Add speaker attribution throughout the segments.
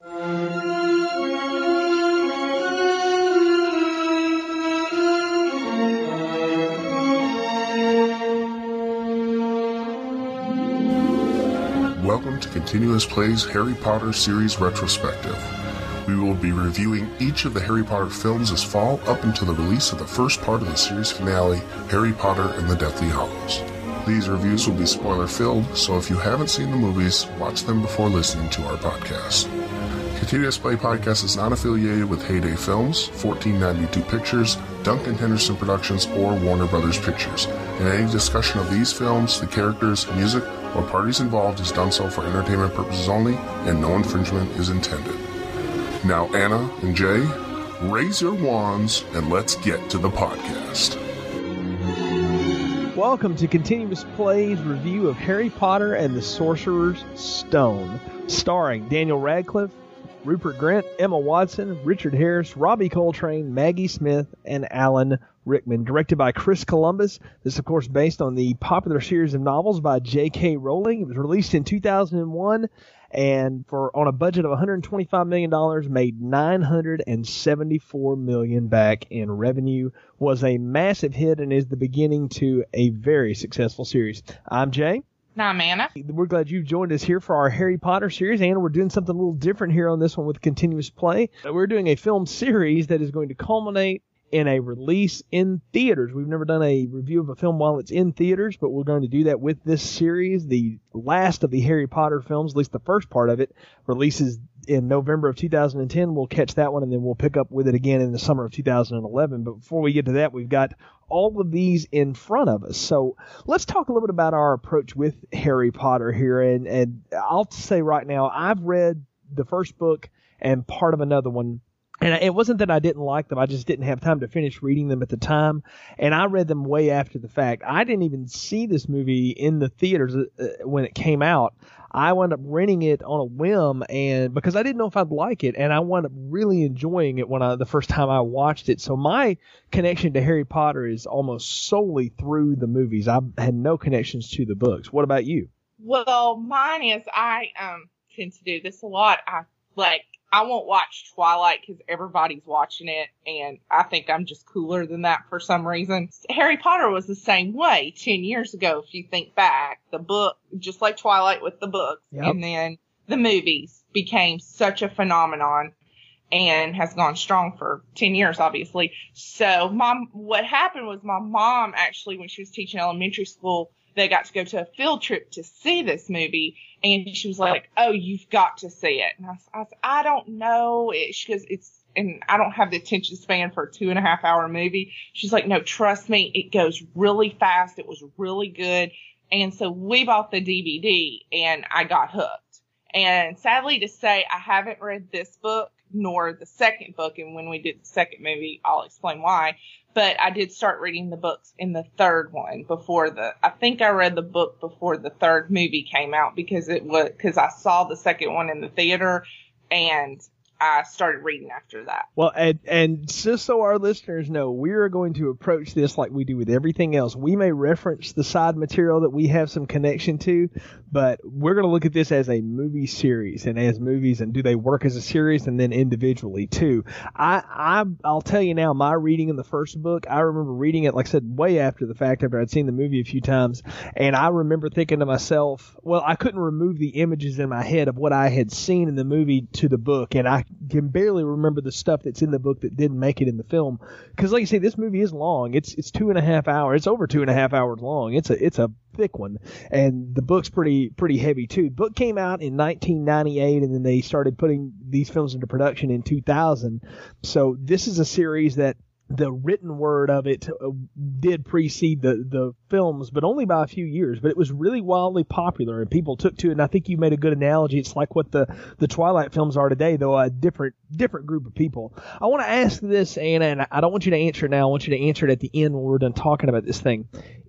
Speaker 1: Welcome to Continuous Plays Harry Potter series retrospective. We will be reviewing each of the Harry Potter films this fall up until the release of the first part of the series finale, Harry Potter and the Deathly Hallows. These reviews will be spoiler filled, so if you haven't seen the movies, watch them before listening to our podcast. Continuous Play Podcast is not affiliated with Heyday Films, 1492 Pictures, Duncan Henderson Productions, or Warner Brothers Pictures. And any discussion of these films, the characters, music, or parties involved is done so for entertainment purposes only, and no infringement is intended. Now, Anna and Jay, raise your wands and let's get to the podcast.
Speaker 2: Welcome to Continuous Plays review of Harry Potter and the Sorcerer's Stone, starring Daniel Radcliffe, Rupert Grant, Emma Watson, Richard Harris, Robbie Coltrane, Maggie Smith, and Alan Rickman. Directed by Chris Columbus. This, of course, based on the popular series of novels by J.K. Rowling. It was released in 2001 and for on a budget of 125 million dollars made 974 million back in revenue was a massive hit and is the beginning to a very successful series i'm jay
Speaker 3: I'm Anna.
Speaker 2: We're glad you joined us here for our Harry Potter series. Anna, we're doing something a little different here on this one with continuous play. Uh, we're doing a film series that is going to culminate in a release in theaters. We've never done a review of a film while it's in theaters, but we're going to do that with this series. The last of the Harry Potter films, at least the first part of it, releases in November of 2010. We'll catch that one and then we'll pick up with it again in the summer of 2011. But before we get to that, we've got all of these in front of us. So let's talk a little bit about our approach with Harry Potter here. And, and I'll say right now, I've read the first book and part of another one and it wasn't that I didn't like them. I just didn't have time to finish reading them at the time. And I read them way after the fact. I didn't even see this movie in the theaters uh, when it came out. I wound up renting it on a whim and because I didn't know if I'd like it and I wound up really enjoying it when I the first time I watched it. So my connection to Harry Potter is almost solely through the movies. I had no connections to the books. What about you?
Speaker 3: Well, mine is I um tend to do this a lot. I like I won't watch Twilight because everybody's watching it, and I think I'm just cooler than that for some reason. Harry Potter was the same way 10 years ago, if you think back. The book, just like Twilight with the books,
Speaker 2: Yep.
Speaker 3: and then the movies became such a phenomenon and has gone strong for 10 years, obviously. So, mom, what happened was my mom actually, when she was teaching elementary school, they got to go to a field trip to see this movie and she was like, "Oh, you've got to see it." And I said, "I don't know, It's because it's and I don't have the attention span for a two and a half hour movie. She's like, "No, trust me, it goes really fast. It was really good." And so we bought the DVD, and I got hooked. And sadly to say, I haven't read this book nor the second book. And when we did the second movie, I'll explain why but I did start reading the books in the third one before the. I think I read the book before the third movie came out because it was because I saw the second one in the theater, and I started reading after that.
Speaker 2: Well, and, and just so our listeners know, we are going to approach this like we do with everything else. We may reference the side material that we have some connection to, but we're going to look at this as a movie series and as movies and do they work as a series and then individually too. I, I, I'll tell you now, my reading in the first book, I remember reading it, like I said, way after the fact, after I'd seen the movie a few times. And I remember thinking to myself, well, I couldn't remove the images in my head of what I had seen in the movie to the book. And I can barely remember the stuff that's in the book that didn't make it in the film. Because, like you say, this movie is long. It's it's two and a half hours. It's over two and a half hours long. It's a it's a thick one, and the book's pretty pretty heavy too. Book came out in 1998, and then they started putting these films into production in 2000. So this is a series that the written word of it uh, did precede the the films, but only by a few years. But it was really wildly popular, and people took to it. And I think you made a good analogy. It's like what the the Twilight films are today, though a different different group of people. I want to ask this, Anna, and I don't want you to answer now. I want you to answer it at the end when we're done talking about this thing.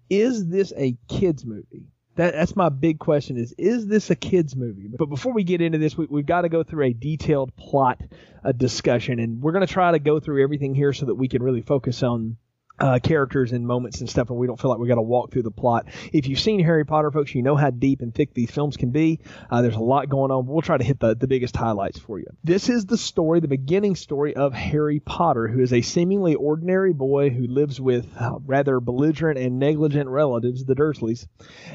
Speaker 2: Is this a kids movie? That, that's my big question is, is this a kid's movie? But before we get into this, we, have got to go through a detailed plot uh, discussion, and we're going to try to go through everything here so that we can really focus on uh, characters and moments and stuff, and we don't feel like we got to walk through the plot. If you've seen Harry Potter, folks, you know how deep and thick these films can be. Uh, there's a lot going on. But we'll try to hit the, the biggest highlights for you. This is the story, the beginning story of Harry Potter, who is a seemingly ordinary boy who lives with uh, rather belligerent and negligent relatives, the Dursleys.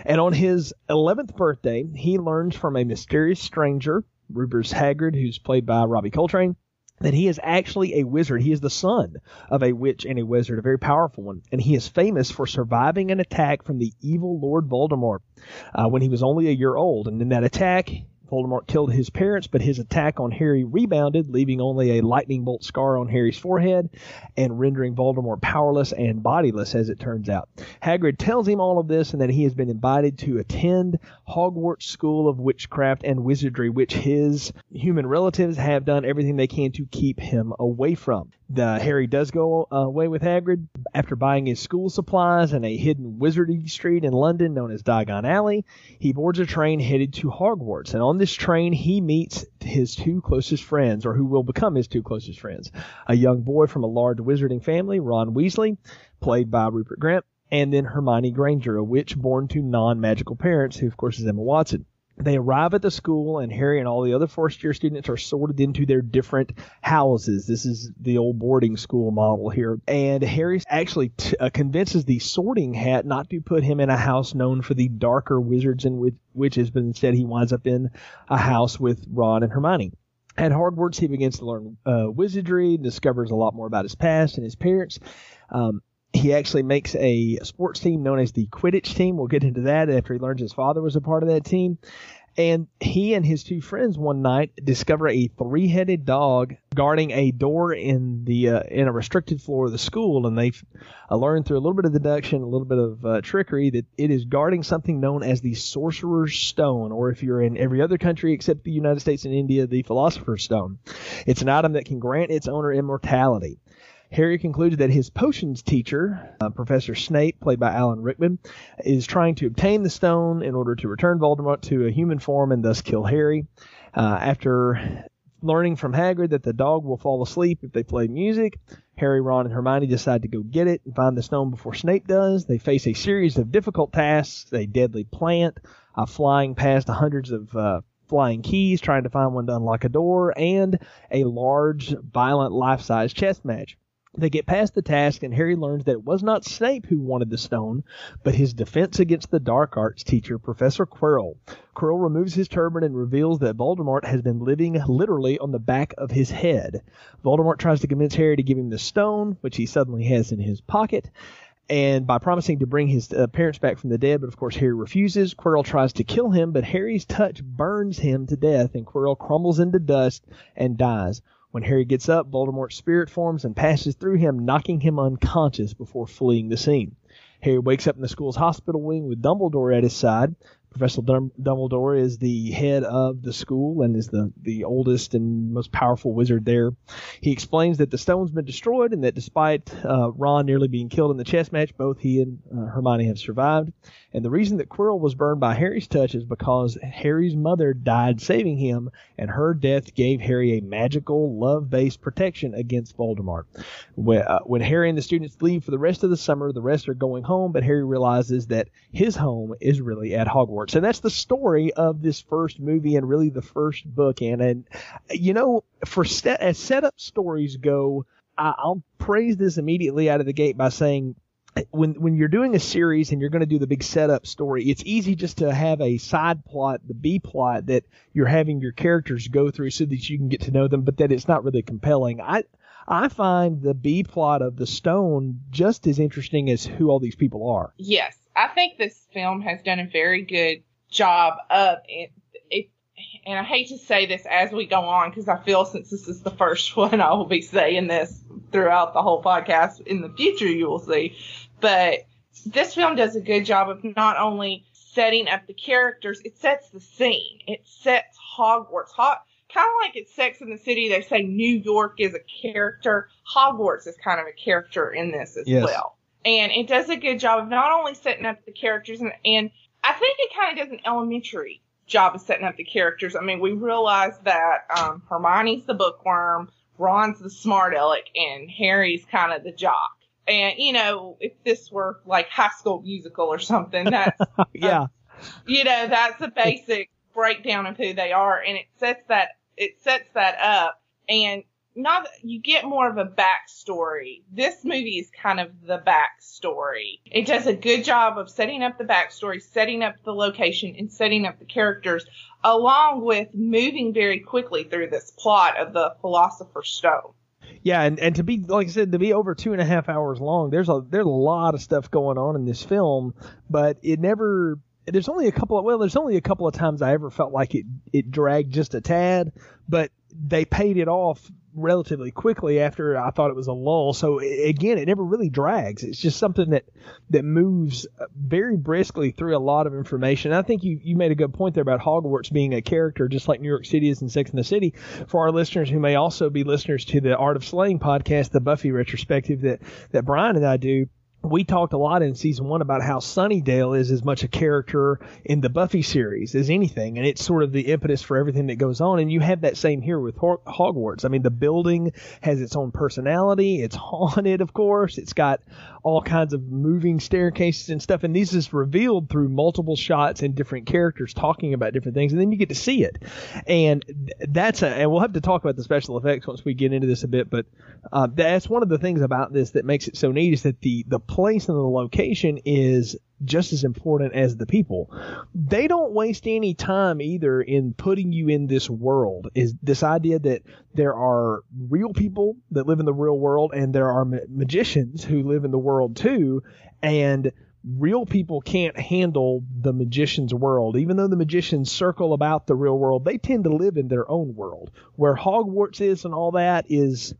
Speaker 2: And on his 11th birthday, he learns from a mysterious stranger, Rubeus Hagrid, who's played by Robbie Coltrane, that he is actually a wizard. He is the son of a witch and a wizard, a very powerful one. And he is famous for surviving an attack from the evil Lord Voldemort uh, when he was only a year old. And in that attack, Voldemort killed his parents, but his attack on Harry rebounded, leaving only a lightning bolt scar on Harry's forehead and rendering Voldemort powerless and bodiless, as it turns out. Hagrid tells him all of this and that he has been invited to attend Hogwarts School of Witchcraft and Wizardry, which his human relatives have done everything they can to keep him away from. The Harry does go uh, away with Hagrid after buying his school supplies in a hidden wizardy street in London known as Diagon Alley. He boards a train headed to Hogwarts, and on this train he meets his two closest friends, or who will become his two closest friends: a young boy from a large wizarding family, Ron Weasley, played by Rupert Grint, and then Hermione Granger, a witch born to non-magical parents, who of course is Emma Watson. They arrive at the school, and Harry and all the other first year students are sorted into their different houses. This is the old boarding school model here. And Harry actually t- uh, convinces the sorting hat not to put him in a house known for the darker wizards and witches, but instead he winds up in a house with Ron and Hermione. At Hogwarts, he begins to learn uh, wizardry, discovers a lot more about his past and his parents. Um, he actually makes a sports team known as the Quidditch team. We'll get into that after he learns his father was a part of that team. And he and his two friends one night discover a three-headed dog guarding a door in the uh, in a restricted floor of the school, and they uh, learn through a little bit of deduction, a little bit of uh, trickery, that it is guarding something known as the Sorcerer's Stone, or if you're in every other country except the United States and India, the Philosopher's Stone. It's an item that can grant its owner immortality. Harry concludes that his potions teacher, uh, Professor Snape, played by Alan Rickman, is trying to obtain the stone in order to return Voldemort to a human form and thus kill Harry. Uh, after learning from Hagrid that the dog will fall asleep if they play music, Harry, Ron, and Hermione decide to go get it and find the stone before Snape does. They face a series of difficult tasks, a deadly plant, uh, flying past hundreds of uh, flying keys, trying to find one to unlock a door, and a large, violent, life-size chess match. They get past the task, and Harry learns that it was not Snape who wanted the stone, but his defense against the dark arts teacher, Professor Quirrell. Quirrell removes his turban and reveals that Voldemort has been living literally on the back of his head. Voldemort tries to convince Harry to give him the stone, which he suddenly has in his pocket, and by promising to bring his uh, parents back from the dead, but of course Harry refuses. Quirrell tries to kill him, but Harry's touch burns him to death, and Quirrell crumbles into dust and dies. When Harry gets up, Voldemort's spirit forms and passes through him, knocking him unconscious before fleeing the scene. Harry wakes up in the school's hospital wing with Dumbledore at his side, Professor Dumbledore is the head of the school and is the, the oldest and most powerful wizard there. He explains that the stone's been destroyed and that despite uh, Ron nearly being killed in the chess match, both he and uh, Hermione have survived. And the reason that Quirrell was burned by Harry's touch is because Harry's mother died saving him, and her death gave Harry a magical, love-based protection against Voldemort. When, uh, when Harry and the students leave for the rest of the summer, the rest are going home, but Harry realizes that his home is really at Hogwarts. Hogwarts. And that's the story of this first movie and really the first book. And, and you know, for set, as setup stories go, I, I'll praise this immediately out of the gate by saying when when you're doing a series and you're going to do the big setup story, it's easy just to have a side plot, the B plot that you're having your characters go through so that you can get to know them, but that it's not really compelling. I I find the B plot of the stone just as interesting as who all these people are.
Speaker 3: Yes, I think this film has done a very good job of it. it and I hate to say this as we go on because I feel since this is the first one, I will be saying this throughout the whole podcast. In the future, you will see. But this film does a good job of not only setting up the characters, it sets the scene. It sets Hogwarts. Ho- kind of like it's Sex in the City. They say New York is a character. Hogwarts is kind of a character in this as
Speaker 2: Yes.
Speaker 3: well. And it does a good job of not only setting up the characters and, and I think it kind of does an elementary job of setting up the characters. I mean, we realize that um, Hermione's the bookworm, Ron's the smart aleck, and Harry's kind of the jock. And you know, if this were like High School Musical or something, that's
Speaker 2: yeah.
Speaker 3: you know that's a basic breakdown of who they are, and it sets that it sets that up, and not you get more of a backstory. This movie is kind of the backstory. It does a good job of setting up the backstory, setting up the location, and setting up the characters, along with moving very quickly through this plot of the Philosopher's Stone.
Speaker 2: Yeah, and, and to be like I said, to be over two and a half hours long, there's a there's a lot of stuff going on in this film, but it never. There's only a couple of well, there's only a couple of times I ever felt like it it dragged just a tad, but they paid it off relatively quickly after I thought it was a lull. So again, it never really drags. It's just something that that moves uh, very briskly through a lot of information. I think you you made a good point there about Hogwarts being a character just like New York City is in Sex and the City. For our listeners who may also be listeners to the Art of Slaying podcast, the Buffy retrospective that that Brian and I do. We talked a lot in season one about how Sunnydale is as much a character in the Buffy series as anything, and it's sort of the impetus for everything that goes on. And you have that same here with Hogwarts. I mean, the building has its own personality. It's haunted, of course. It's got all kinds of moving staircases and stuff. And these is revealed through multiple shots and different characters talking about different things. And then you get to see it. And that's a, and we'll have to talk about the special effects once we get into this a bit. But uh, that's one of the things about this that makes it so neat is that the, the place and the location is just as important as the people. They don't waste any time either in putting you in this world. Is this idea that there are real people that live in the real world and there are ma- magicians who live in the world too, and real people can't handle the magician's world. Even though the magicians circle about the real world, they tend to live in their own world. Where Hogwarts is and all that is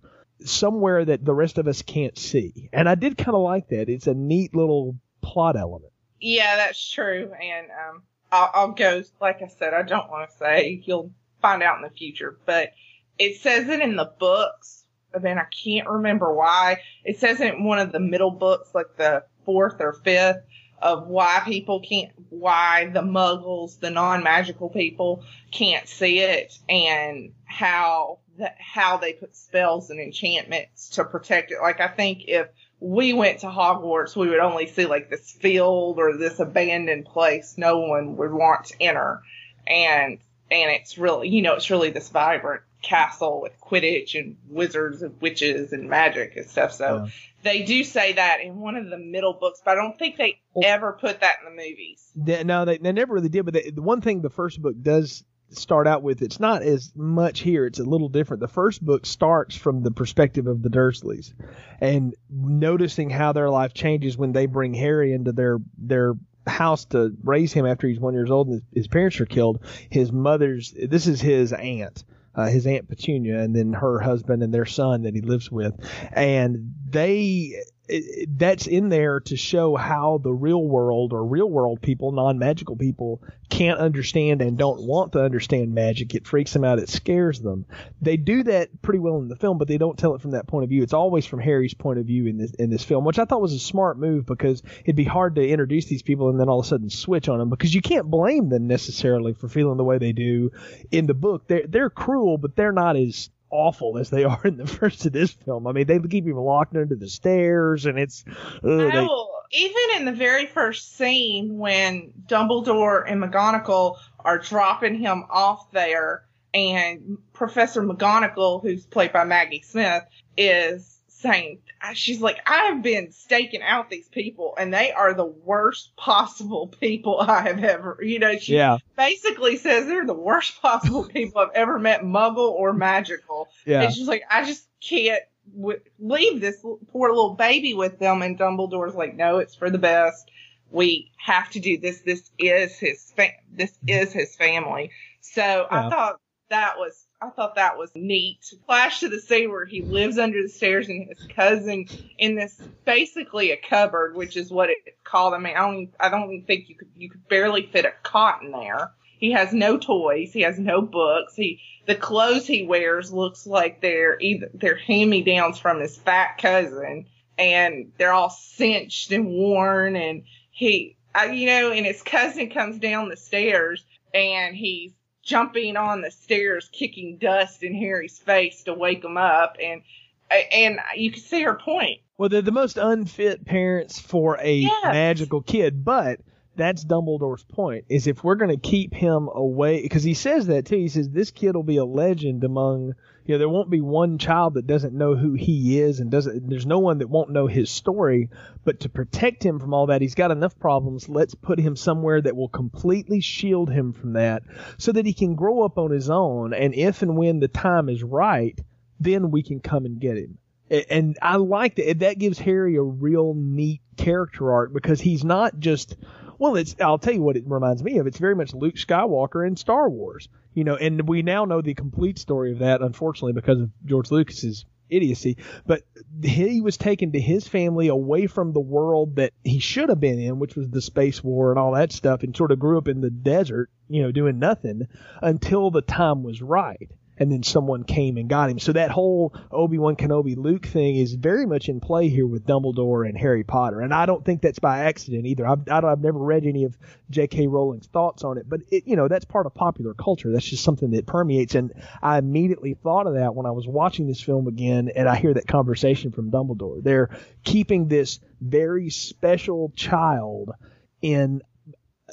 Speaker 2: somewhere that the rest of us can't see. And I did kind of like that. It's a neat little plot element.
Speaker 3: Yeah, that's true. And um, I'll, I'll go, like I said, I don't want to say, you'll find out in the future, but it says it in the books, then I can't remember why. It says it in one of the middle books, like the fourth or fifth, of why people can't, why the muggles, the non-magical people can't see it and how how they put spells and enchantments to protect it. Like I think if we went to Hogwarts, we would only see like this field or this abandoned place no one would want to enter. And, and it's really, you know, it's really this vibrant castle with Quidditch and wizards and witches and magic and stuff. So
Speaker 2: Yeah.
Speaker 3: they do say that in one of the middle books, but I don't think they
Speaker 2: Well-
Speaker 3: ever put that in the movies.
Speaker 2: They- no, they, they never really did. But they, the one thing the first book does start out with, it's not as much here. It's a little different. The first book starts from the perspective of the Dursleys, and noticing how their life changes when they bring Harry into their their house to raise him after he's one years old and his, parents are killed. His mother's this is his aunt. Uh, his aunt Petunia, and then her husband and their son that he lives with, and they it, that's in there to show how the real world or real world people, non magical people, can't understand and don't want to understand magic. It freaks them out. It scares them. They do that pretty well in the film, but they don't tell it from that point of view. It's always from Harry's point of view in this in this film, which I thought was a smart move because it'd be hard to introduce these people and then all of a sudden switch on them because you can't blame them necessarily for feeling the way they do in the book. They're they're cruel, but they're not as awful as they are in the first of this film. I mean, they keep him locked under the stairs, and it's ugh, they,
Speaker 3: even in the very first scene when Dumbledore and McGonagall are dropping him off there, and Professor McGonagall, who's played by Maggie Smith, is saying, she's like, I've been staking out these people, and they are the worst possible people I have ever, you know, she
Speaker 2: yeah,
Speaker 3: basically says they're the worst possible people I've ever met, muggle or magical.
Speaker 2: yeah.
Speaker 3: And she's like, I just can't w- leave this l- poor little baby with them. And Dumbledore's like, no, it's for the best. We have to do this. This is his fa- this mm-hmm. is his family. So
Speaker 2: Yeah.
Speaker 3: I thought that was, I thought that was neat. Flash to the scene where he lives under the stairs and his cousin in this basically a cupboard, which is what it's called. I mean, I don't, I don't think you could, you could barely fit a cot in there. He has no toys. He has no books. He, the clothes he wears looks like they're either, they're hand-me-downs from his fat cousin and they're all cinched and worn and he, I, you know, and his cousin comes down the stairs and he's jumping on the stairs, kicking dust in Harry's face to wake him up, and and you can see her point.
Speaker 2: Well, they're the most unfit parents for a
Speaker 3: Yes.
Speaker 2: magical kid, but that's Dumbledore's point: is if we're going to keep him away, because he says that too. He says this kid will be a legend among, you know, there won't be one child that doesn't know who he is, and doesn't. There's no one that won't know his story. But to protect him from all that, he's got enough problems. Let's put him somewhere that will completely shield him from that, so that he can grow up on his own. And if and when the time is right, then we can come and get him. And I like that. That gives Harry a real neat character arc because he's not just. Well, it's. I'll tell you what it reminds me of. It's very much Luke Skywalker in Star Wars. You know, and we now know the complete story of that, unfortunately, because of George Lucas's idiocy. But he was taken to his family away from the world that he should have been in, which was the space war and all that stuff, and sort of grew up in the desert, you know, doing nothing until the time was right. And then someone came and got him. So that whole Obi Wan Kenobi Luke thing is very much in play here with Dumbledore and Harry Potter. And I don't think that's by accident either. I've, I I've never read any of J.K. Rowling's thoughts on it, but it, you know, that's part of popular culture. That's just something that permeates. And I immediately thought of that when I was watching this film again, and I hear that conversation from Dumbledore. They're keeping this very special child in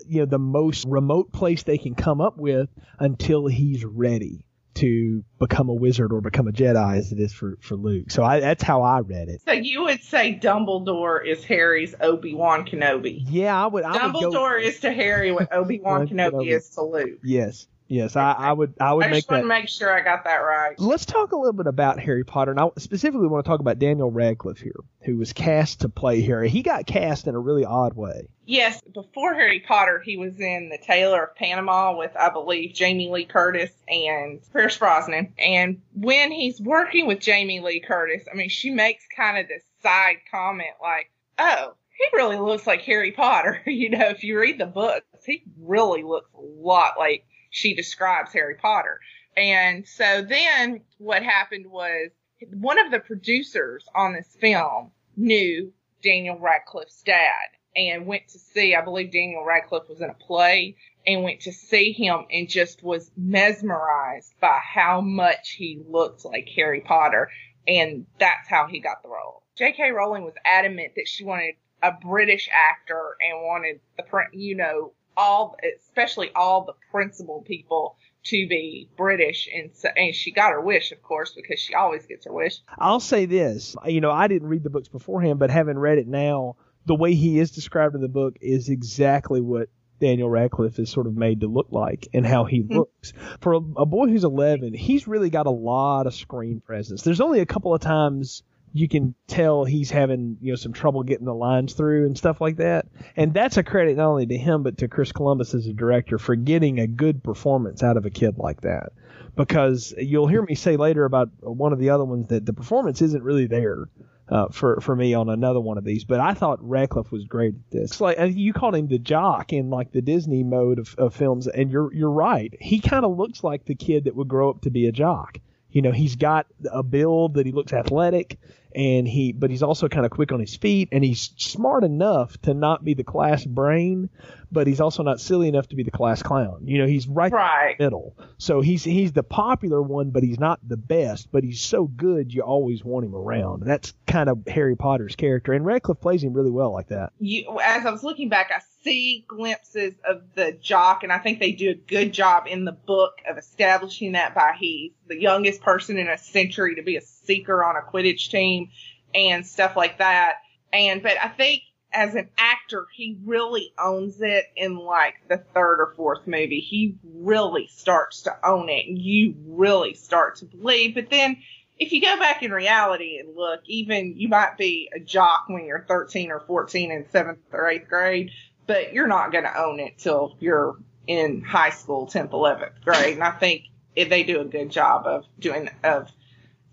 Speaker 2: you know the most remote place they can come up with until he's ready to become a wizard or become a Jedi as it is for for Luke. So I, that's how I read it.
Speaker 3: So you would say Dumbledore is Harry's Obi Wan Kenobi.
Speaker 2: Yeah, I would. I would go,
Speaker 3: Dumbledore is to Harry what Obi Wan
Speaker 2: Wan
Speaker 3: Kenobi
Speaker 2: Kenobi.
Speaker 3: is to Luke.
Speaker 2: Yes, yes, I, I would. I would
Speaker 3: I
Speaker 2: make
Speaker 3: just want
Speaker 2: that.
Speaker 3: to make sure I got that right.
Speaker 2: Let's talk a little bit about Harry Potter, and I specifically want to talk about Daniel Radcliffe here, who was cast to play Harry. He got cast in a really odd way.
Speaker 3: Yes, before Harry Potter, he was in The Tailor of Panama with, I believe, Jamie Lee Curtis and Pierce Brosnan. And when he's working with Jamie Lee Curtis, I mean, she makes kind of this side comment like, oh, he really looks like Harry Potter. you know, if you read the books, he really looks a lot like she describes Harry Potter. And so then what happened was one of the producers on this film knew Daniel Radcliffe's dad and went to see, I believe Daniel Radcliffe was in a play and went to see him and just was mesmerized by how much he looked like Harry Potter. And that's how he got the role. J.K. Rowling was adamant that she wanted a British actor and wanted the, you know, all, especially all the principal people to be British. And so, and she got her wish, of course, because she always gets her wish.
Speaker 2: I'll say this, you know, I didn't read the books beforehand, but having read it now, the way he is described in the book is exactly what Daniel Radcliffe is sort of made to look like and how he hmm. looks. For a, a boy who's 11, he's really got a lot of screen presence. There's only a couple of times you can tell he's having, you know, some trouble getting the lines through and stuff like that. And that's a credit not only to him, but to Chris Columbus as a director for getting a good performance out of a kid like that. Because you'll hear me say later about one of the other ones that the performance isn't really there uh, for for me on another one of these. But I thought Radcliffe was great at this. Like you called him the jock in like the Disney mode of, of films, and you're you're right. He kind of looks like the kid that would grow up to be a jock. You know, he's got a build that he looks athletic, and he but he's also kind of quick on his feet, and he's smart enough to not be the class brain, but he's also not silly enough to be the class clown. You know, he's right
Speaker 3: Right.
Speaker 2: middle. So he's he's the popular one, but he's not the best. But he's so good, you always want him around. That's kind of Harry Potter's character, and Radcliffe plays him really well like that.
Speaker 3: you as I was looking back, I see glimpses of the jock, and I think they do a good job in the book of establishing that by he's the youngest person in a century to be a seeker on a Quidditch team and stuff like that. And but I think as an actor, he really owns it in like the third or fourth movie. He really starts to own it, and you really start to believe. But then if you go back in reality and look, even you might be a jock when you're 13 or 14 in seventh or eighth grade, but you're not going to own it till you're in high school, 10th, 11th grade. And I think it, they do a good job of doing of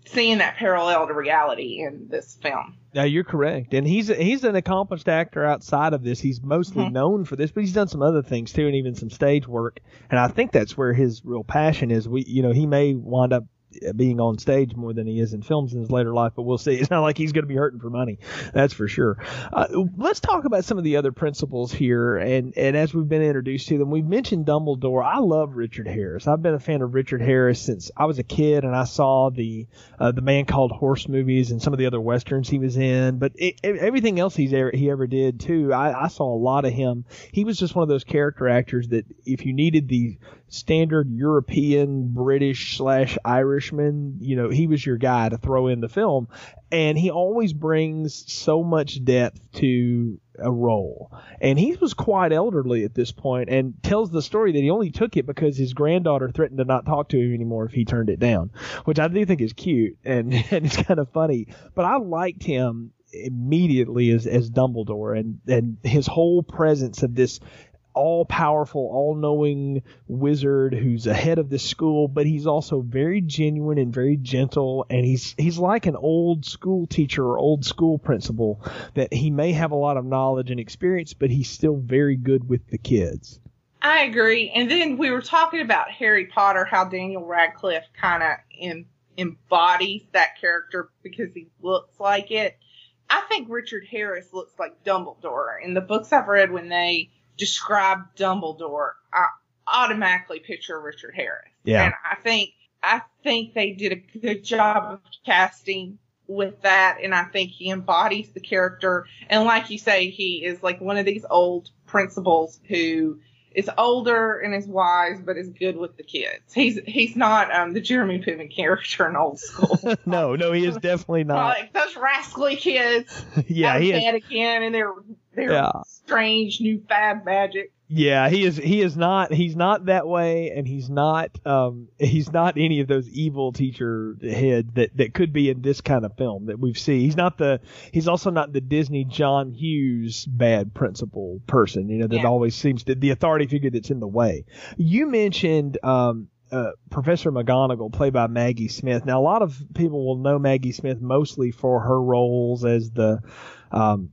Speaker 3: seeing that parallel to reality in this film.
Speaker 2: Yeah, you're correct, and he's he's an accomplished actor outside of this. He's mostly
Speaker 3: Mhm.
Speaker 2: known for this, but he's done some other things too, and even some stage work. And I think that's where his real passion is. We, you know, he may wind up being on stage more than he is in films in his later life, but we'll see. It's not like he's going to be hurting for money, that's for sure. Uh, let's talk about some of the other principles here, and and as we've been introduced to them, we've mentioned Dumbledore. I love Richard Harris. I've been a fan of Richard Harris since I was a kid, and I saw the uh, the Man Called Horse movies and some of the other westerns he was in, but it, everything else he's ever, he ever did too. I, I saw a lot of him. He was just one of those character actors that if you needed the standard European, British slash Irishman, you know, he was your guy to throw in the film. And he always brings so much depth to a role. And he was quite elderly at this point and tells the story that he only took it because his granddaughter threatened to not talk to him anymore if he turned it down, which I do think is cute and, and it's kind of funny. But I liked him immediately as, as Dumbledore and, and his whole presence of this all powerful, all knowing wizard who's ahead of this school, but he's also very genuine and very gentle and he's he's like an old school teacher or old school principal that he may have a lot of knowledge and experience, but he's still very good with the kids.
Speaker 3: I agree. And then we were talking about Harry Potter, how Daniel Radcliffe kind of em- embodies that character because he looks like it. I think Richard Harris looks like Dumbledore. In the books I've read, when they describe Dumbledore, I automatically picture Richard Harris.
Speaker 2: Yeah.
Speaker 3: And I think I think they did a good job of casting with that, and I think he embodies the character. And like you say, he is like one of these old principals who is older and is wise, but is good with the kids. He's he's not um, the Jeremy Piven character in Old School.
Speaker 2: no, no, he is definitely not.
Speaker 3: like those rascally kids.
Speaker 2: yeah, he is.
Speaker 3: again, and they're they're
Speaker 2: Yeah.
Speaker 3: strange new fab magic.
Speaker 2: Yeah, he is. He is not. He's not that way, and he's not. Um, he's not any of those evil teacher head that that could be in this kind of film that we've seen. He's not the. He's also not the Disney John Hughes bad principal person. You know that
Speaker 3: Yeah.
Speaker 2: always seems to the authority figure that's in the way. You mentioned. Um, uh, Professor McGonagall, played by Maggie Smith. Now, a lot of people will know Maggie Smith mostly for her roles as the um,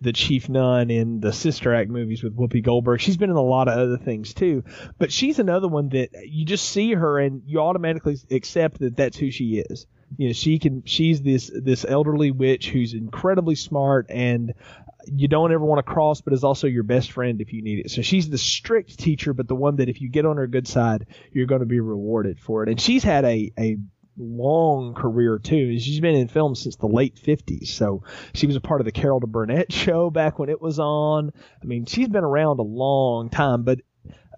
Speaker 2: the chief nun in the Sister Act movies with Whoopi Goldberg. She's been in a lot of other things too, but she's another one that you just see her and you automatically accept that that's who she is. You know, she can. She's this this elderly witch who's incredibly smart and you don't ever want to cross, but is also your best friend if you need it. So she's the strict teacher, but the one that if you get on her good side, you're going to be rewarded for it. And she's had a a long career too. She's been in films since the late 50s. So she was a part of the Carol Burnett show back when it was on. I mean, she's been around a long time, but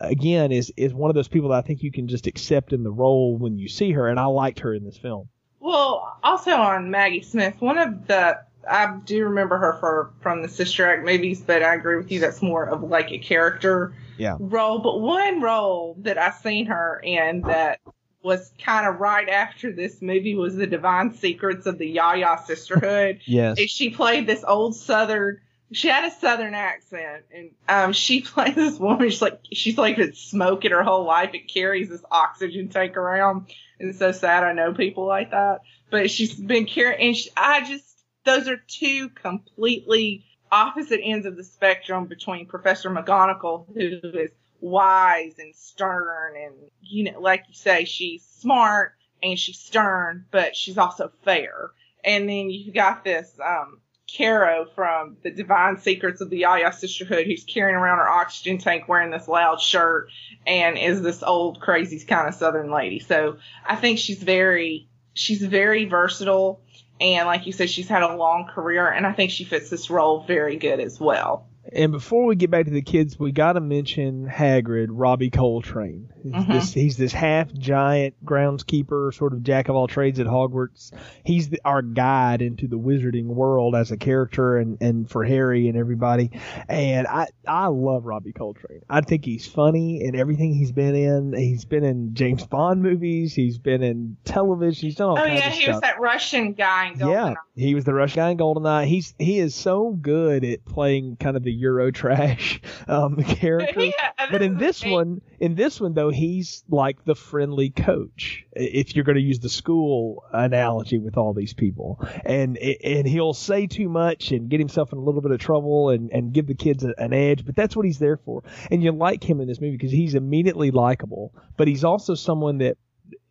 Speaker 2: again, is is one of those people that I think you can just accept in the role when you see her. And I liked her in this film.
Speaker 3: Well, also on Maggie Smith, one of the I do remember her for from the Sister Act movies, but I agree with you that's more of like a character
Speaker 2: Yeah.
Speaker 3: role. But one role that I've seen her in that was kind of right after this movie was the Divine Secrets of the Yaya Sisterhood.
Speaker 2: Yes.
Speaker 3: And she played this old Southern. She had a Southern accent, and um, she played this woman. She's like she's like been smoking her whole life. It carries this oxygen tank around. And it's so sad. I know people like that, but she's been carrying. And she, I just those are two completely opposite ends of the spectrum between Professor McGonagall, who is wise and stern, and you know, like you say, she's smart and she's stern, but she's also fair. And then you've got this um, Caro from the Divine Secrets of the Yaya Sisterhood, who's carrying around her oxygen tank, wearing this loud shirt, and is this old crazy kind of Southern lady. So I think she's very, she's very versatile, and like you said, she's had a long career, and I think she fits this role very good as well.
Speaker 2: And before we get back to the kids, we got to mention Hagrid, Robbie Coltrane. He's,
Speaker 3: Mhm.
Speaker 2: this, he's this half giant groundskeeper, sort of jack of all trades at Hogwarts. He's the, our guide into the wizarding world as a character and, and for Harry and everybody. And I, I love Robbie Coltrane. I think he's funny in everything he's been in. He's been in James Bond movies. He's been in television. He's done all
Speaker 3: Oh
Speaker 2: kinds
Speaker 3: yeah, he
Speaker 2: stuff.
Speaker 3: was that Russian guy in
Speaker 2: Yeah, he was the Russian guy in Goldeneye. He's he is so good at playing kind of the the Euro trash um, character.
Speaker 3: Yeah,
Speaker 2: But in this
Speaker 3: is-
Speaker 2: one, in this one though, he's like the friendly coach. If you're going to use the school analogy with all these people, and and he'll say too much and get himself in a little bit of trouble and and give the kids a, an edge. But that's what he's there for. And you like him in this movie because he's immediately likable. But he's also someone that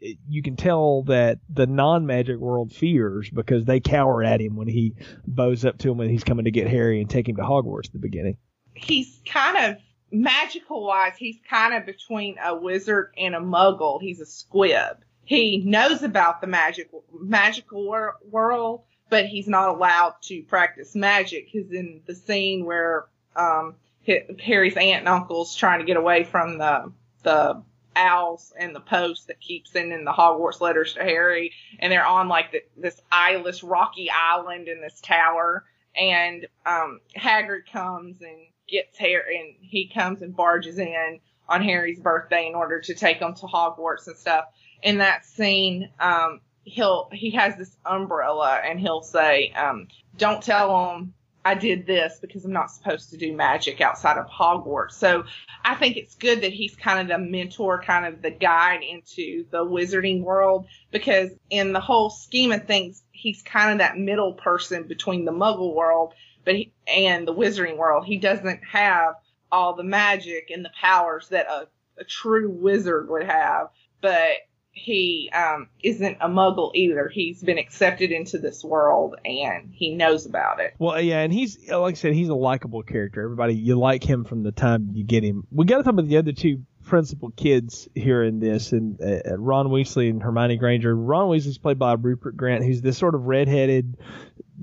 Speaker 2: you can tell that the non-magic world fears because they cower at him when he bows up to him when he's coming to get Harry and take him to Hogwarts at the beginning.
Speaker 3: he's kind of magical wise, he's kind of between a wizard and a muggle. He's a squib. He knows about the magic magical wor- world, but he's not allowed to practice magic. Because in the scene where um, Harry's aunt and uncle's trying to get away from the the owls and the post that keeps sending the Hogwarts letters to Harry, and they're on like the, this eyeless rocky island in this tower, and um, Hagrid comes and gets Harry, and he comes and barges in on Harry's birthday in order to take him to Hogwarts and stuff. In that scene, um, he'll he has this umbrella, and he'll say, um, "Don't tell him." I did this because I'm not supposed to do magic outside of Hogwarts. So I think it's good that he's kind of the mentor, kind of the guide into the wizarding world because in the whole scheme of things, he's kind of that middle person between the muggle world but he, and the wizarding world. He doesn't have all the magic and the powers that a, a true wizard would have, but he um, isn't a muggle either. He's been accepted into this world and he knows about it.
Speaker 2: Well, yeah, and he's like I said, he's a likable character. Everybody, you like him from the time you get him. We got to talk about the other two principal kids here in this, and uh, Ron Weasley and Hermione Granger. Ron Weasley's played by Rupert Grant, who's this sort of redheaded,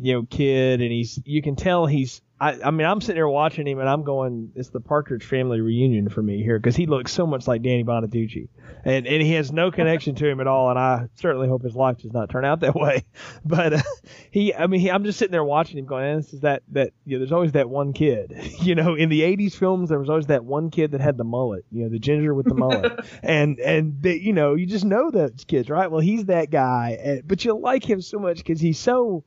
Speaker 2: you know, kid, and he's you can tell he's. I, I mean, I'm sitting there watching him, and I'm going, "It's the Partridge Family reunion for me here," because he looks so much like Danny Bonaducci, and and he has no connection to him at all. And I certainly hope his life does not turn out that way. But uh, he, I mean, he, I'm just sitting there watching him, going, "This is that that you know, there's always that one kid, you know, in the '80s films, there was always that one kid that had the mullet, you know, the ginger with the mullet, and and they, you know, you just know those kids, right? Well, he's that guy, and, but you like him so much because he's so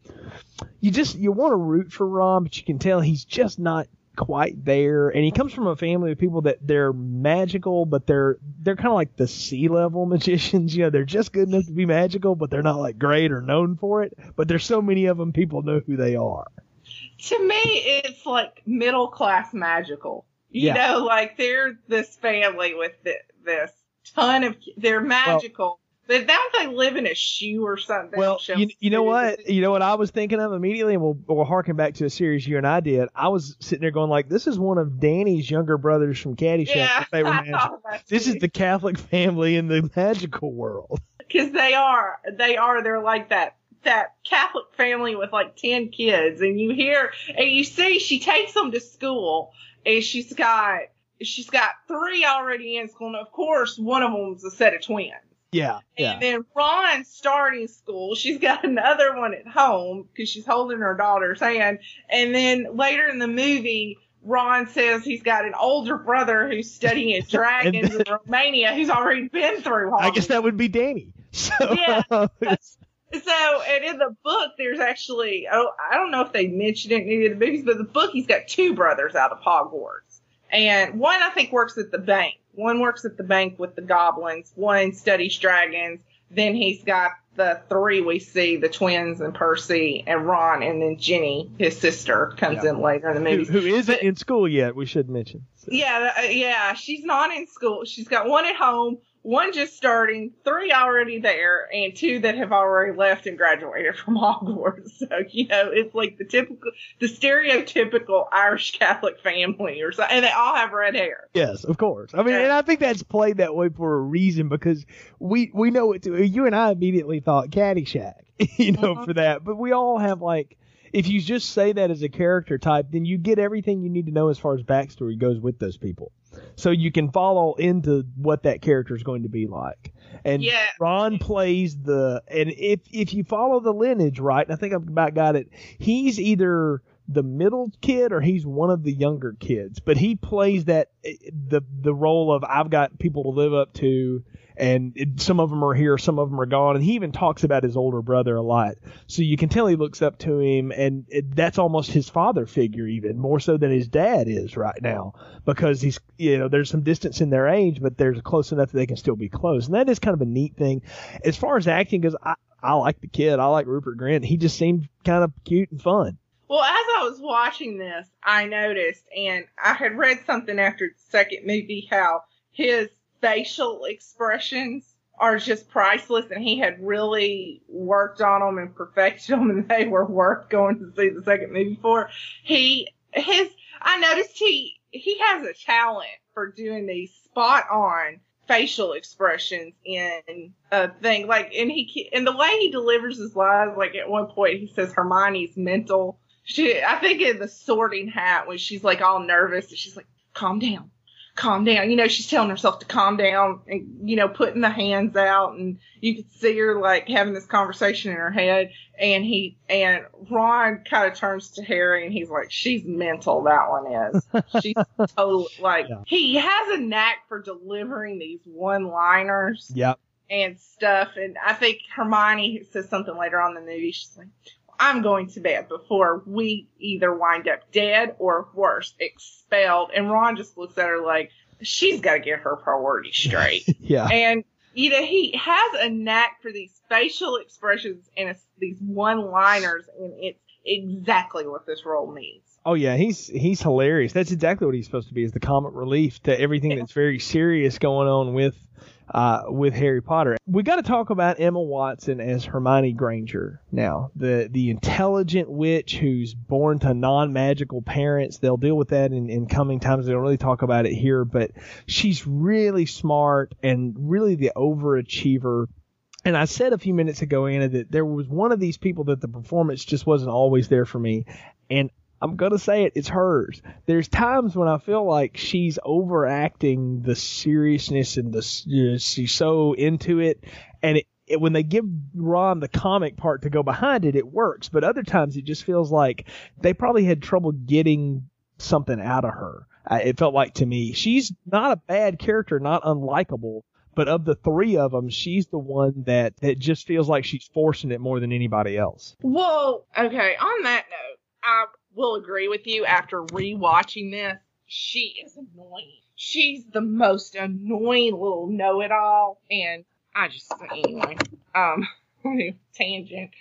Speaker 2: you just you want to root for Ron, but you can tell he's just not quite there. And he comes from a family of people that they're magical, but they're they're kind of like the sea level magicians. You know, they're just good enough to be magical, but they're not like great or known for it. But there's so many of them, people know who they are.
Speaker 3: To me, it's like middle class magical. You
Speaker 2: Yeah.
Speaker 3: know, like they're this family with thi- this ton of, they're magical. But don't they live in a shoe or something?
Speaker 2: Well, you, you know what? You know what I was thinking of immediately, and we'll, we'll harken back to a series you and I did. I was sitting there going like, this is one of Danny's younger brothers from Caddyshack.
Speaker 3: Yeah,
Speaker 2: they were magical. This is the Catholic family in the magical world.
Speaker 3: because they are they are they're like that that Catholic family with like ten kids, and you hear and you see she takes them to school, and she's got she's got three already in school, and of course one of them's a set of twins.
Speaker 2: Yeah, yeah.
Speaker 3: And then Ron's starting school. She's got another one at home because she's holding her daughter's hand. And then later in the movie, Ron says he's got an older brother who's studying at dragons in Romania who's already been through Hogwarts.
Speaker 2: I guess that would be Danny. So,
Speaker 3: Yeah. So, and in the book, there's actually, oh, I don't know if they mentioned it in any of the movies, but the book, he's got two brothers out of Hogwarts. And one, I think, works at the bank. One works at the bank with the goblins. One studies dragons. Then he's got the three we see, the twins and Percy and Ron, and then Ginny, his sister, comes
Speaker 2: Yeah.
Speaker 3: in later in the
Speaker 2: who, who isn't in school yet, we should mention. So-
Speaker 3: Yeah, uh, yeah, she's not in school. She's got one at home, one just starting, three already there, and two that have already left and graduated from Hogwarts. So, you know, it's like the typical, the stereotypical Irish Catholic family or something, and they all have red hair.
Speaker 2: Yes, of course. I mean,
Speaker 3: Yeah.
Speaker 2: and I think that's played that way for a reason because we we know it too. You and I immediately thought Caddyshack, you know,
Speaker 3: Mhm.
Speaker 2: for that. But we all have like, if you just say that as a character type, then you get everything you need to know as far as backstory goes with those people. So you can follow into what that character is going to be like. And
Speaker 3: Yeah.
Speaker 2: Ron plays the, and if if you follow the lineage right, and I think I've about got it, he's either the middle kid or he's one of the younger kids, but he plays that eh, the the role of I've got people to live up to, and it, some of them are here, some of them are gone, and he even talks about his older brother a lot. So you can tell he looks up to him, and it, that's almost his father figure, even more so than his dad is right now, because he's you know there's some distance in their age, but there's close enough that they can still be close, and that is kind of a neat thing. As far as acting goes, I, I like the kid. I like Rupert Grint. He just seemed kind of cute and fun.
Speaker 3: Well, as I was watching this, I noticed, and I had read something after the second movie, how his facial expressions are just priceless, and he had really worked on them and perfected them, and they were worth going to see the second movie for. He, his, I noticed he, he has a talent for doing these spot on facial expressions in a thing. Like, and he, and the way he delivers his lines, like at one point he says Hermione's mental. She, I think in the sorting hat when she's like all nervous and she's like, calm down, calm down. You know, she's telling herself to calm down and, you know, putting the hands out and you could see her like having this conversation in her head. And he, and Ron kind of turns to Harry and he's like, she's mental. That one is. She's totally like,
Speaker 2: Yeah.
Speaker 3: he has a knack for delivering these one liners
Speaker 2: Yep.
Speaker 3: and stuff. And I think Hermione says something later on in the movie. She's like, I'm going to bed before we either wind up dead or worse, expelled. And Ron just looks at her like, she's got to get her priorities straight.
Speaker 2: Yeah.
Speaker 3: and, you know, he has a knack for these facial expressions and these one liners, and it's exactly what this role needs.
Speaker 2: Oh yeah, he's he's hilarious. That's exactly what he's supposed to be is the comic relief to everything that's very serious going on with uh with Harry Potter. We got to talk about Emma Watson as Hermione Granger now. The the intelligent witch who's born to non-magical parents. They'll deal with that in in coming times. They don't really talk about it here, but she's really smart and really the overachiever and I said a few minutes ago, Anna, that there was one of these people that the performance just wasn't always there for me. And I'm going to say it, it's hers. There's times when I feel like she's overacting the seriousness and the, uh, she's so into it. And it, it, when they give Ron the comic part to go behind it, it works. But other times it just feels like they probably had trouble getting something out of her. Uh, it felt like to me, she's not a bad character, not unlikable, but of the three of them, she's the one that that just feels like she's forcing it more than anybody else.
Speaker 3: Well, okay, on that note, I will agree with you after rewatching this. She is annoying. She's the most annoying little know it all. And I just, anyway, um, tangent.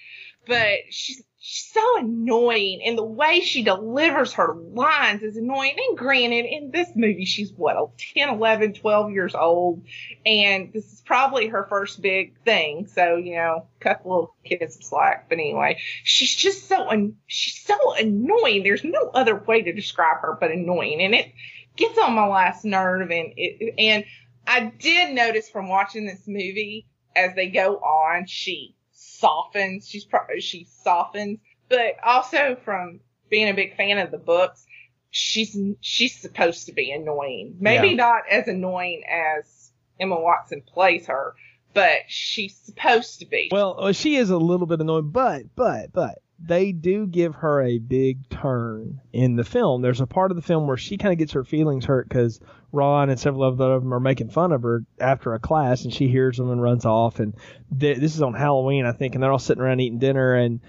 Speaker 3: But she's, she's so annoying. And the way she delivers her lines is annoying. And granted, in this movie, she's what, 10, 11, 12 years old. And this is probably her first big thing. So, you know, cut the little kid some slack. But anyway, she's just so, an- she's so annoying. There's no other way to describe her but annoying. And it gets on my last nerve. And it, and I did notice from watching this movie as they go on, she softens. She's pro- she softens, but also from being a big fan of the books, she's she's supposed to be annoying. Maybe
Speaker 2: Yeah.
Speaker 3: not as annoying as Emma Watson plays her, but she's supposed to be.
Speaker 2: Well, uh, she is a little bit annoying, but but but they do give her a big turn in the film. There's a part of the film where she kind of gets her feelings hurt because Ron and several of them are making fun of her after a class, and she hears them and runs off. And th- this is on Halloween, I think, and they're all sitting around eating dinner, and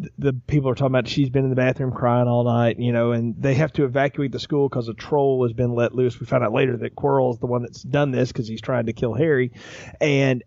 Speaker 2: th- the people are talking about she's been in the bathroom crying all night, you know, and they have to evacuate the school because a troll has been let loose. We found out later that Quirrell is the one that's done this because he's trying to kill Harry, and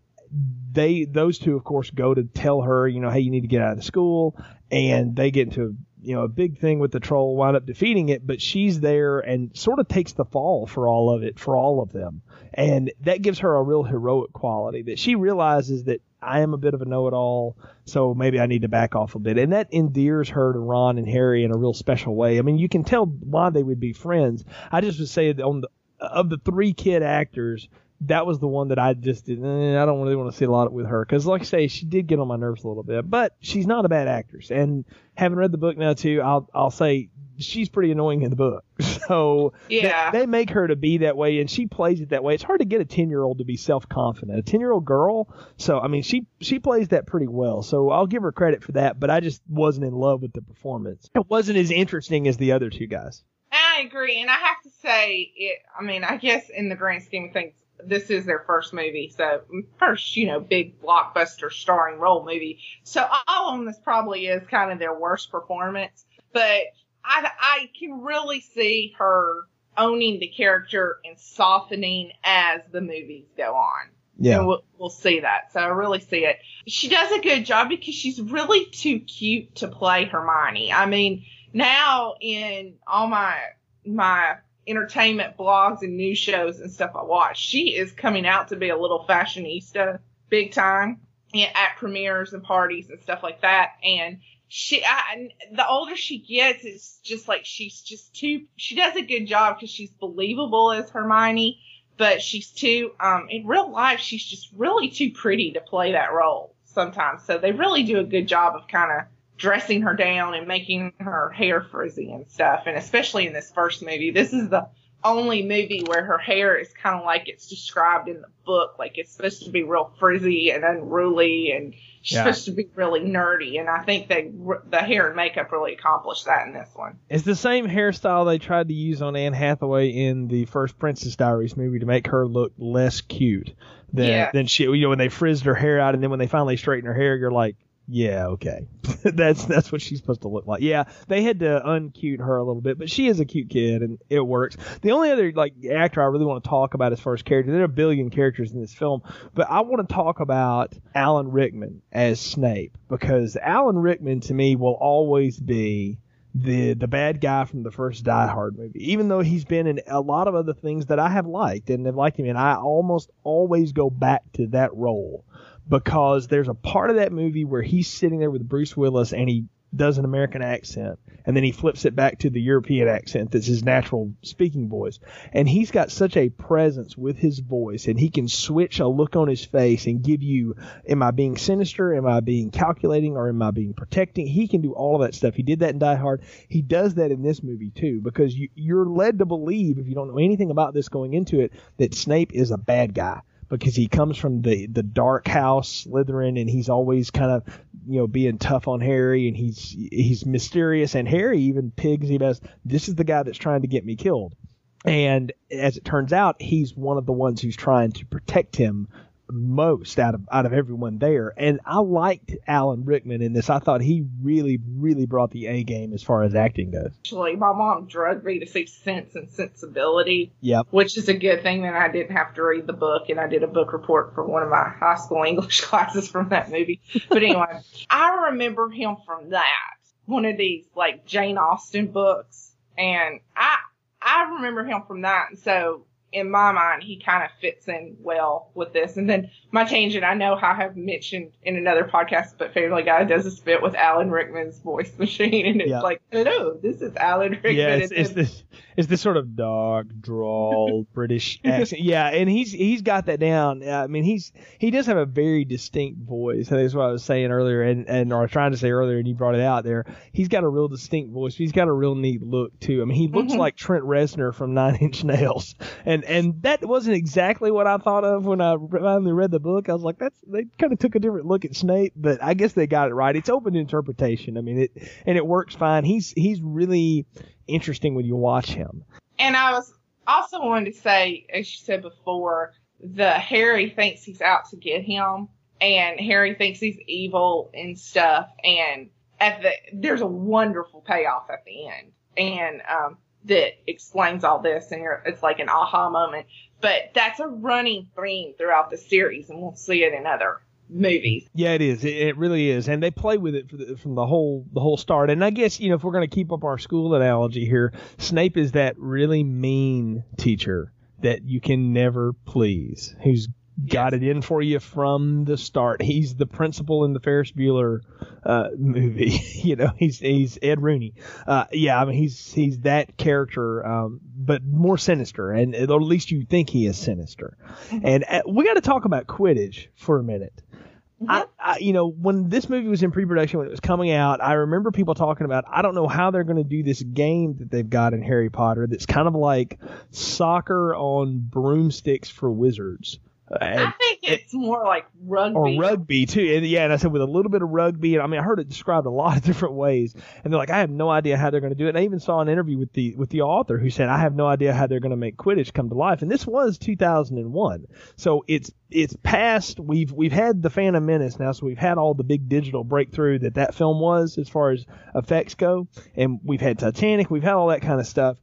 Speaker 2: they those two of course go to tell her you know hey you need to get out of the school and they get into you know a big thing with the troll wind up defeating it but she's there and sort of takes the fall for all of it for all of them and that gives her a real heroic quality that she realizes that I am a bit of a know-it-all, so maybe I need to back off a bit, and that endears her to Ron and Harry in a real special way. I mean, you can tell why they would be friends. I just would say that on the of the three kid actors, that was the one that I just did. Eh, I don't really want to see a lot with her because, like I say, she did get on my nerves a little bit. But she's not a bad actress, and having read the book now too, I'll I'll say she's pretty annoying in the book. So
Speaker 3: Yeah.
Speaker 2: they, they make her to be that way, and she plays it that way. It's hard to get a ten year old to be self confident. A ten year old girl, so I mean, she she plays that pretty well. So I'll give her credit for that. But I just wasn't in love with the performance. It wasn't as interesting as the other two guys.
Speaker 3: I agree, and I have to say, it. I mean, I guess in the grand scheme of things, this is their first movie, so first, you know, big blockbuster starring role movie. So all of them, this probably is kind of their worst performance, but I, I can really see her owning the character and softening as the movies go on.
Speaker 2: Yeah.
Speaker 3: We'll, we'll see that. So I really see it. She does a good job because she's really too cute to play Hermione. I mean, now in all my, my entertainment blogs and news shows and stuff I watch, she is coming out to be a little fashionista big time at premieres and parties and stuff like that. And she, I, the older she gets, it's just like she's just too, she does a good job because she's believable as Hermione, but she's too, um, in real life, she's just really too pretty to play that role sometimes. So they really do a good job of kind of dressing her down and making her hair frizzy and stuff. And especially in this first movie, this is the only movie where her hair is kind of like it's described in the book. Like it's supposed to be real frizzy and unruly and she's
Speaker 2: Yeah.
Speaker 3: supposed to be really nerdy. And I think they, the hair and makeup really accomplished that in this one.
Speaker 2: It's the same hairstyle they tried to use on Anne Hathaway in the first Princess Diaries movie to make her look less cute than
Speaker 3: Yeah.
Speaker 2: than she. You know, when they frizzed her hair out and then when they finally straightened her hair, you're like, yeah, okay, that's that's what she's supposed to look like. Yeah, they had to uncute her a little bit, but she is a cute kid and it works. The only other like actor I really want to talk about as far as character, there are a billion characters in this film, but I want to talk about Alan Rickman as Snape because Alan Rickman to me will always be the the bad guy from the first Die Hard movie. Even though he's been in a lot of other things that I have liked and have liked him and I almost always go back to that role because there's a part of that movie where he's sitting there with Bruce Willis and he does an American accent and then he flips it back to the European accent that's his natural speaking voice. And he's got such a presence with his voice and he can switch a look on his face and give you, am I being sinister? Am I being calculating or am I being protecting? He can do all of that stuff. He did that in Die Hard. He does that in this movie too because you, you're led to believe, if you don't know anything about this going into it, that Snape is a bad guy because he comes from the the dark house Slytherin and he's always kind of you know being tough on Harry and he's he's mysterious and Harry even pigs him as this is the guy that's trying to get me killed. And as it turns out he's one of the ones who's trying to protect him most out of out of everyone there and I liked Alan Rickman in this I thought he really really brought the A game as far as acting goes
Speaker 3: Actually, my mom drugged me to see Sense and Sensibility.
Speaker 2: yep
Speaker 3: which is a good thing that I didn't have to read the book and I did a book report for one of my high school English classes from that movie. But anyway, I remember him from that, one of these like Jane Austen books. And I, I remember him from that. And so in my mind, he kind of fits in well with this. And then my tangent, I know I have mentioned in another podcast, but Family Guy does a spit with Alan Rickman's voice machine. And it's
Speaker 2: Yeah.
Speaker 3: like, hello, this is Alan Rickman.
Speaker 2: Yeah, it's,
Speaker 3: And
Speaker 2: it's this it's this sort of dark, drawl British accent. Yeah, and he's he's got that down. I mean, he's he does have a very distinct voice. That's what I was saying earlier, and and or trying to say earlier, and you brought it out there. He's got a real distinct voice. He's got a real neat look too. I mean, he looks
Speaker 3: Mhm.
Speaker 2: like Trent Reznor from Nine Inch Nails, and and that wasn't exactly what I thought of when I finally read the book. I was like, that's they kind of took a different look at Snape, but I guess they got it right. It's open to interpretation. I mean, it and it works fine. He's he's really interesting when you watch him.
Speaker 3: And I was also wanted to say, as you said before, the Harry thinks he's out to get him, and Harry thinks he's evil and stuff. And at the there's a wonderful payoff at the end, and um, that explains all this, and it's like an aha moment. But that's a running theme throughout the series, and we'll see it in other movies.
Speaker 2: Yeah, it is. It, it really is, and they play with it the, from the whole the whole start. And I guess you know if we're going to keep up our school analogy here, Snape is that really mean teacher that you can never please, who's got it in for you from the start. He's the principal in the Ferris Bueller uh, movie. you know, he's he's Ed Rooney. Uh, yeah, I mean he's he's that character, um, but more sinister, and or at least you think he is sinister. And uh, we got to talk about Quidditch for a minute. I, I, you know, when this movie was in pre-production, when it was coming out, I remember people talking about. I don't know how they're going to do this game that they've got in Harry Potter. That's kind of like soccer on broomsticks for wizards.
Speaker 3: I think it's more like rugby.
Speaker 2: Or rugby too. And yeah, and I said with a little bit of rugby, and I mean I heard it described a lot of different ways. And they're like, I have no idea how they're going to do it. And I even saw an interview with the with the author who said, I have no idea how they're going to make Quidditch come to life. And this was 2001, so it's it's past. We've we've had the Phantom Menace now, so we've had all the big digital breakthrough that that film was as far as effects go, and we've had Titanic, we've had all that kind of stuff.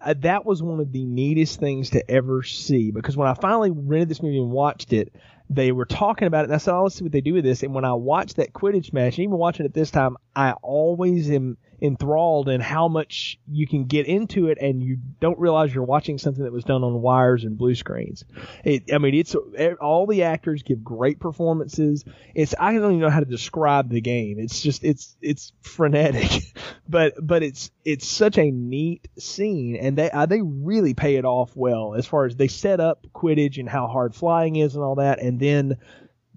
Speaker 2: Uh, that was one of the neatest things to ever see because when I finally rented this movie and watched it, they were talking about it, and I said, "Oh, let's see what they do with this." And when I watched that Quidditch match, and even watching it this time, I always am enthralled in how much you can get into it and you don't realize you're watching something that was done on wires and blue screens. It, I mean, it's all the actors give great performances. It's I don't even know how to describe the game. It's just it's it's frenetic, but but it's it's such a neat scene and they uh, they really pay it off well as far as they set up Quidditch and how hard flying is and all that, and then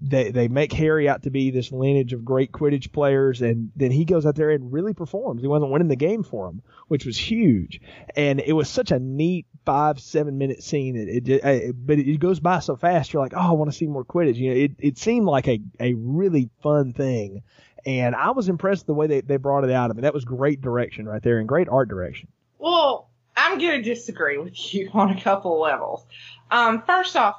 Speaker 2: they they make Harry out to be this lineage of great Quidditch players, and then he goes out there and really performs. He wasn't winning the game for him, which was huge, and it was such a neat five seven minute scene. It, it, it but it goes by so fast. You're like, oh, I want to see more Quidditch. You know, it it seemed like a a really fun thing, and I was impressed the way they they brought it out. I mean, that was great direction right there and great art direction.
Speaker 3: Well, I'm to disagree with you on a couple levels. Um, first off,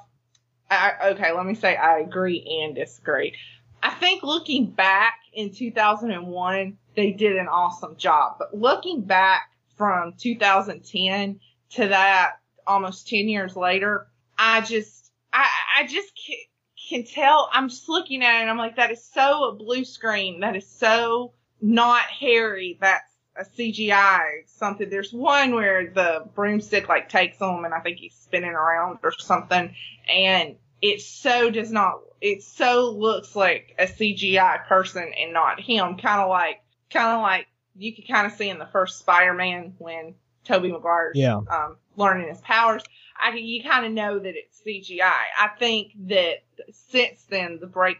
Speaker 3: I, okay, let me say I agree and disagree. I think looking back in 2001, they did an awesome job. But looking back from 2010 to that almost 10 years later, I just, I, I just can, can tell. I'm just looking at it and I'm like, that is so a blue screen. That is so not Harry. That's a CGI something. There's one where the broomstick like takes him and I think he's spinning around or something and it so does not, it so looks like a CGI person and not him. Kind of like, kind of like you could kind of see in the first Spider-Man when Tobey Maguire's
Speaker 2: yeah.
Speaker 3: um, learning his powers. I you kind of know that it's CGI. I think that since then the break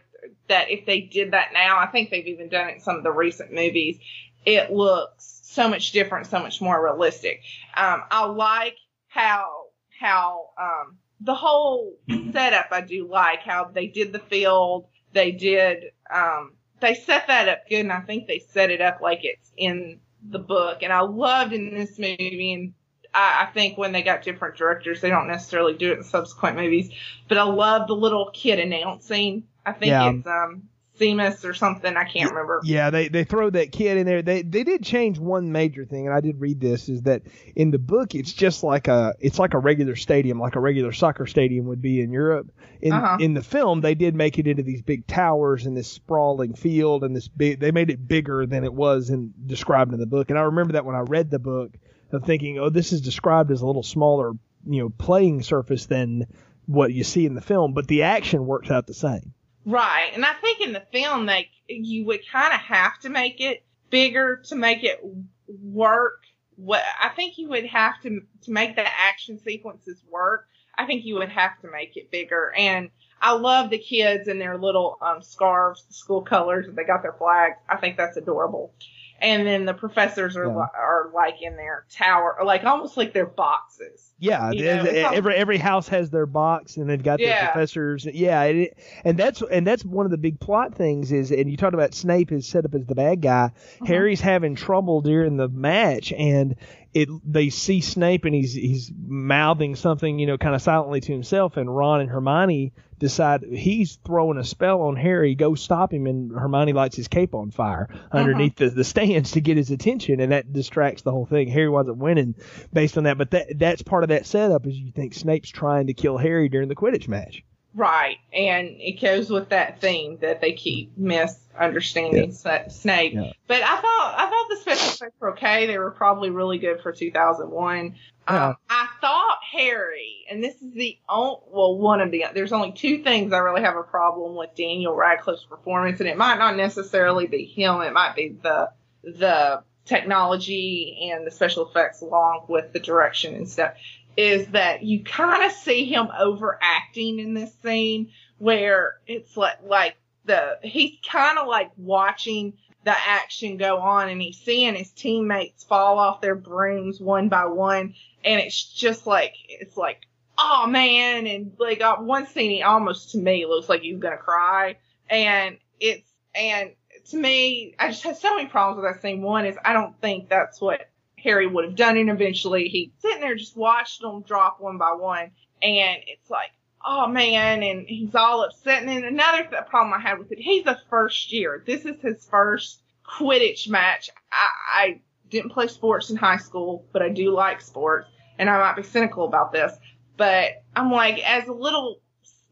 Speaker 3: that if they did that now, I think they've even done it in some of the recent movies. It looks so much different, so much more realistic. Um, I like how how um, the whole setup I do like how they did the field. They did, um, they set that up good and I think they set it up like it's in the book. And I loved in this movie and I, I think when they got different directors, they don't necessarily do it in subsequent movies, but I love the little kid announcing. I think yeah. it's, um, Seamus or something. I can't remember.
Speaker 2: Yeah, they they throw that kid in there. They they did change one major thing, and I did read this is that in the book it's just like a it's like a regular stadium, like a regular soccer stadium would be in Europe. In uh-huh. in the film, they did make it into these big towers and this sprawling field and this big. They made it bigger than it was in described in the book. And I remember that when I read the book, of thinking, oh, this is described as a little smaller, you know, playing surface than what you see in the film, but the action works out the same.
Speaker 3: Right. And I think in the film, like, you would kind of have to make it bigger to make it work. What I think you would have to to make the action sequences work. I think you would have to make it bigger. And I love the kids and their little um, scarves, the school colors. And they got their flags. I think that's adorable and then the professors are yeah. are like in their tower, like almost like their boxes.
Speaker 2: Yeah, know, every every house has their box, and they've got yeah. their professors. Yeah, it, and that's and that's one of the big plot things is, and you talked about Snape is set up as the bad guy. Uh-huh. Harry's having trouble during the match, and it they see Snape and he's he's mouthing something, you know, kind of silently to himself, and Ron and Hermione decide he's throwing a spell on Harry, go stop him, and Hermione lights his cape on fire uh-huh. underneath the, the stands to get his attention, and that distracts the whole thing. Harry wasn't winning based on that, but that that's part of that setup is you think Snape's trying to kill Harry during the Quidditch match.
Speaker 3: Right, and it goes with that theme that they keep misunderstanding yeah. Snape. Yeah. But I thought I thought the special effects were okay. They were probably really good for 2001. Yeah. Um, I thought Harry, and this is the only well one of the there's only two things I really have a problem with Daniel Radcliffe's performance, and it might not necessarily be him. It might be the the technology and the special effects along with the direction and stuff is that you kind of see him overacting in this scene where it's like like the he's kind of like watching the action go on and he's seeing his teammates fall off their brooms one by one and it's just like it's like oh man, and like uh, one scene, he almost to me looks like he's gonna cry, and it's and to me, I just had so many problems with that scene. One is I don't think that's what Harry would have done, it eventually he sitting there just watched them drop one by one, and it's like, oh man, and he's all upset. And then another th- problem I had with it, he's a first year. This is his first Quidditch match. I, I didn't play sports in high school, but I do like sports, and I might be cynical about this, but I'm like, as a little,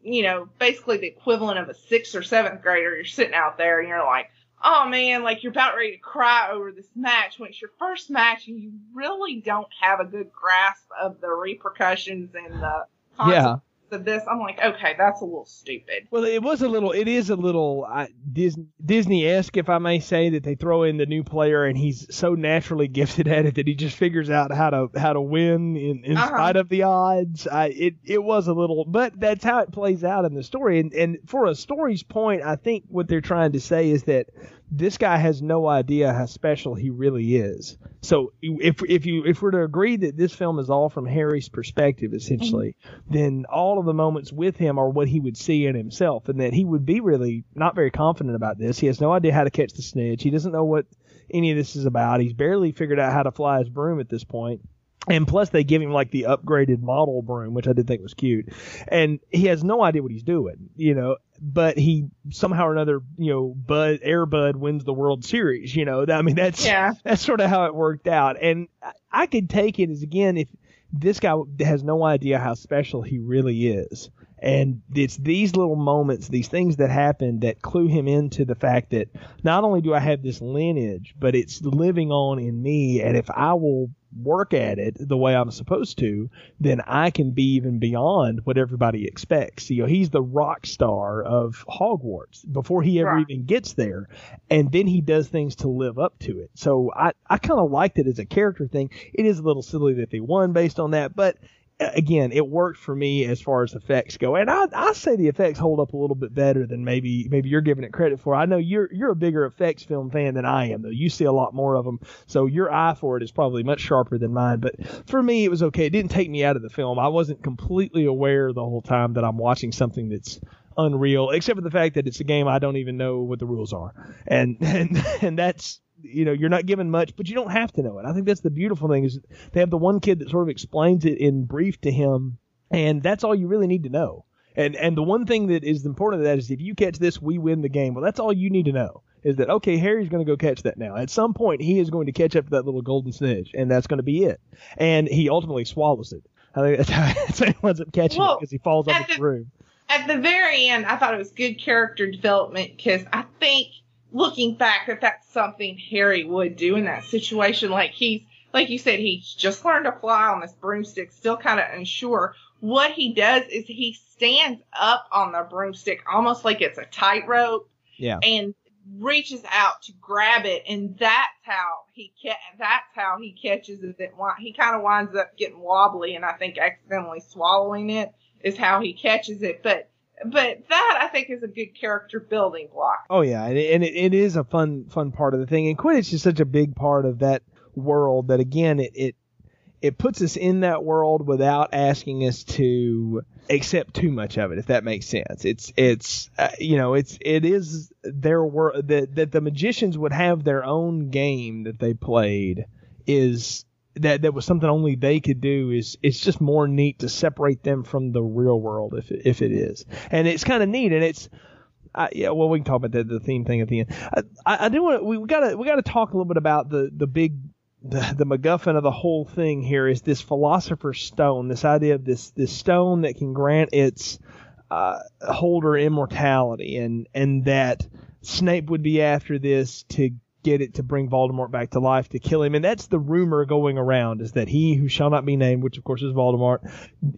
Speaker 3: you know, basically the equivalent of a sixth or seventh grader, you're sitting out there and you're like, oh man, like you're about ready to cry over this match when it's your first match and you really don't have a good grasp of the repercussions and the
Speaker 2: Yeah.
Speaker 3: Of this. I'm like, okay, that's a little stupid.
Speaker 2: Well, it was a little. It is a little uh, Disney Disney-esque, if I may say, that they throw in the new player and he's so naturally gifted at it that he just figures out how to how to win in, in
Speaker 3: Uh-huh.
Speaker 2: spite of the odds. I, it it was a little, but that's how it plays out in the story. And and for a story's point, I think what they're trying to say is that this guy has no idea how special he really is. So if if you if we're to agree that this film is all from Harry's perspective, essentially, mm-hmm. then all of the moments with him are what he would see in himself, and that he would be really not very confident about this. He has no idea how to catch the snitch. He doesn't know what any of this is about. He's barely figured out how to fly his broom at this point. And plus, they give him like the upgraded model broom, which I did think was cute. And he has no idea what he's doing, you know. But he somehow or another, you know, Bud Air Bud wins the World Series. You know, I mean, that's
Speaker 3: Yeah.
Speaker 2: that's sort of how it worked out. And I- I could take it as again if this guy has no idea how special he really is. And it's these little moments, these things that happen that clue him into the fact that not only do I have this lineage, but it's living on in me. And if I will work at it the way I'm supposed to, then I can be even beyond what everybody expects. You know, he's the rock star of Hogwarts before he ever
Speaker 3: Right.
Speaker 2: even gets there. And then he does things to live up to it. So I, I kind of liked it as a character thing. It is a little silly that they won based on that, but again, it worked for me as far as effects go. And I, I say the effects hold up a little bit better than maybe, maybe you're giving it credit for. I know you're, you're a bigger effects film fan than I am though. You see a lot more of them. So your eye for it is probably much sharper than mine. But for me, it was okay. It didn't take me out of the film. I wasn't completely aware the whole time that I'm watching something that's unreal, except for the fact that it's a game I don't even know what the rules are. And, and, and that's, you know, you're not given much, but you don't have to know it. I think that's the beautiful thing is they have the one kid that sort of explains it in brief to him, and that's all you really need to know. And and the one thing that is important to that is if you catch this, we win the game. Well, that's all you need to know is that okay, Harry's going to go catch that now. At some point, he is going to catch up to that little golden snitch, and that's going to be it. And he ultimately swallows it. I think that's how, that's how he ends up catching it because he falls off
Speaker 3: at
Speaker 2: his
Speaker 3: the-
Speaker 2: room.
Speaker 3: At the very end, I thought it was good character development because I think looking back that that's something Harry would do in that situation. Like he's, like you said, he's just learned to fly on this broomstick, still kind of unsure. What he does is he stands up on the broomstick almost like it's a tightrope
Speaker 2: Yeah.
Speaker 3: and reaches out to grab it, and that's how he ca- that's how he catches it. He kind of winds up getting wobbly, and I think accidentally swallowing it is how he catches it. But but that I think is a good character building block.
Speaker 2: Oh yeah, and, it, and it, it is a fun fun part of the thing. And Quidditch is such a big part of that world that again it it it puts us in that world without asking us to accept too much of it, if that makes sense. It's it's uh, you know it's it is their world that that the magicians would have their own game that they played is that that was something only they could do is it's just more neat to separate them from the real world if if it is. And it's kind of neat and it's uh, yeah well we can talk about the, the theme thing at the end. I, I, I do want we, we gotta we gotta talk a little bit about the the big the, the MacGuffin of the whole thing here is this philosopher's stone this idea of this this stone that can grant its uh, holder immortality and and that Snape would be after this to get it to bring Voldemort back to life to kill him. And that's the rumor going around is that he who shall not be named which of course is Voldemort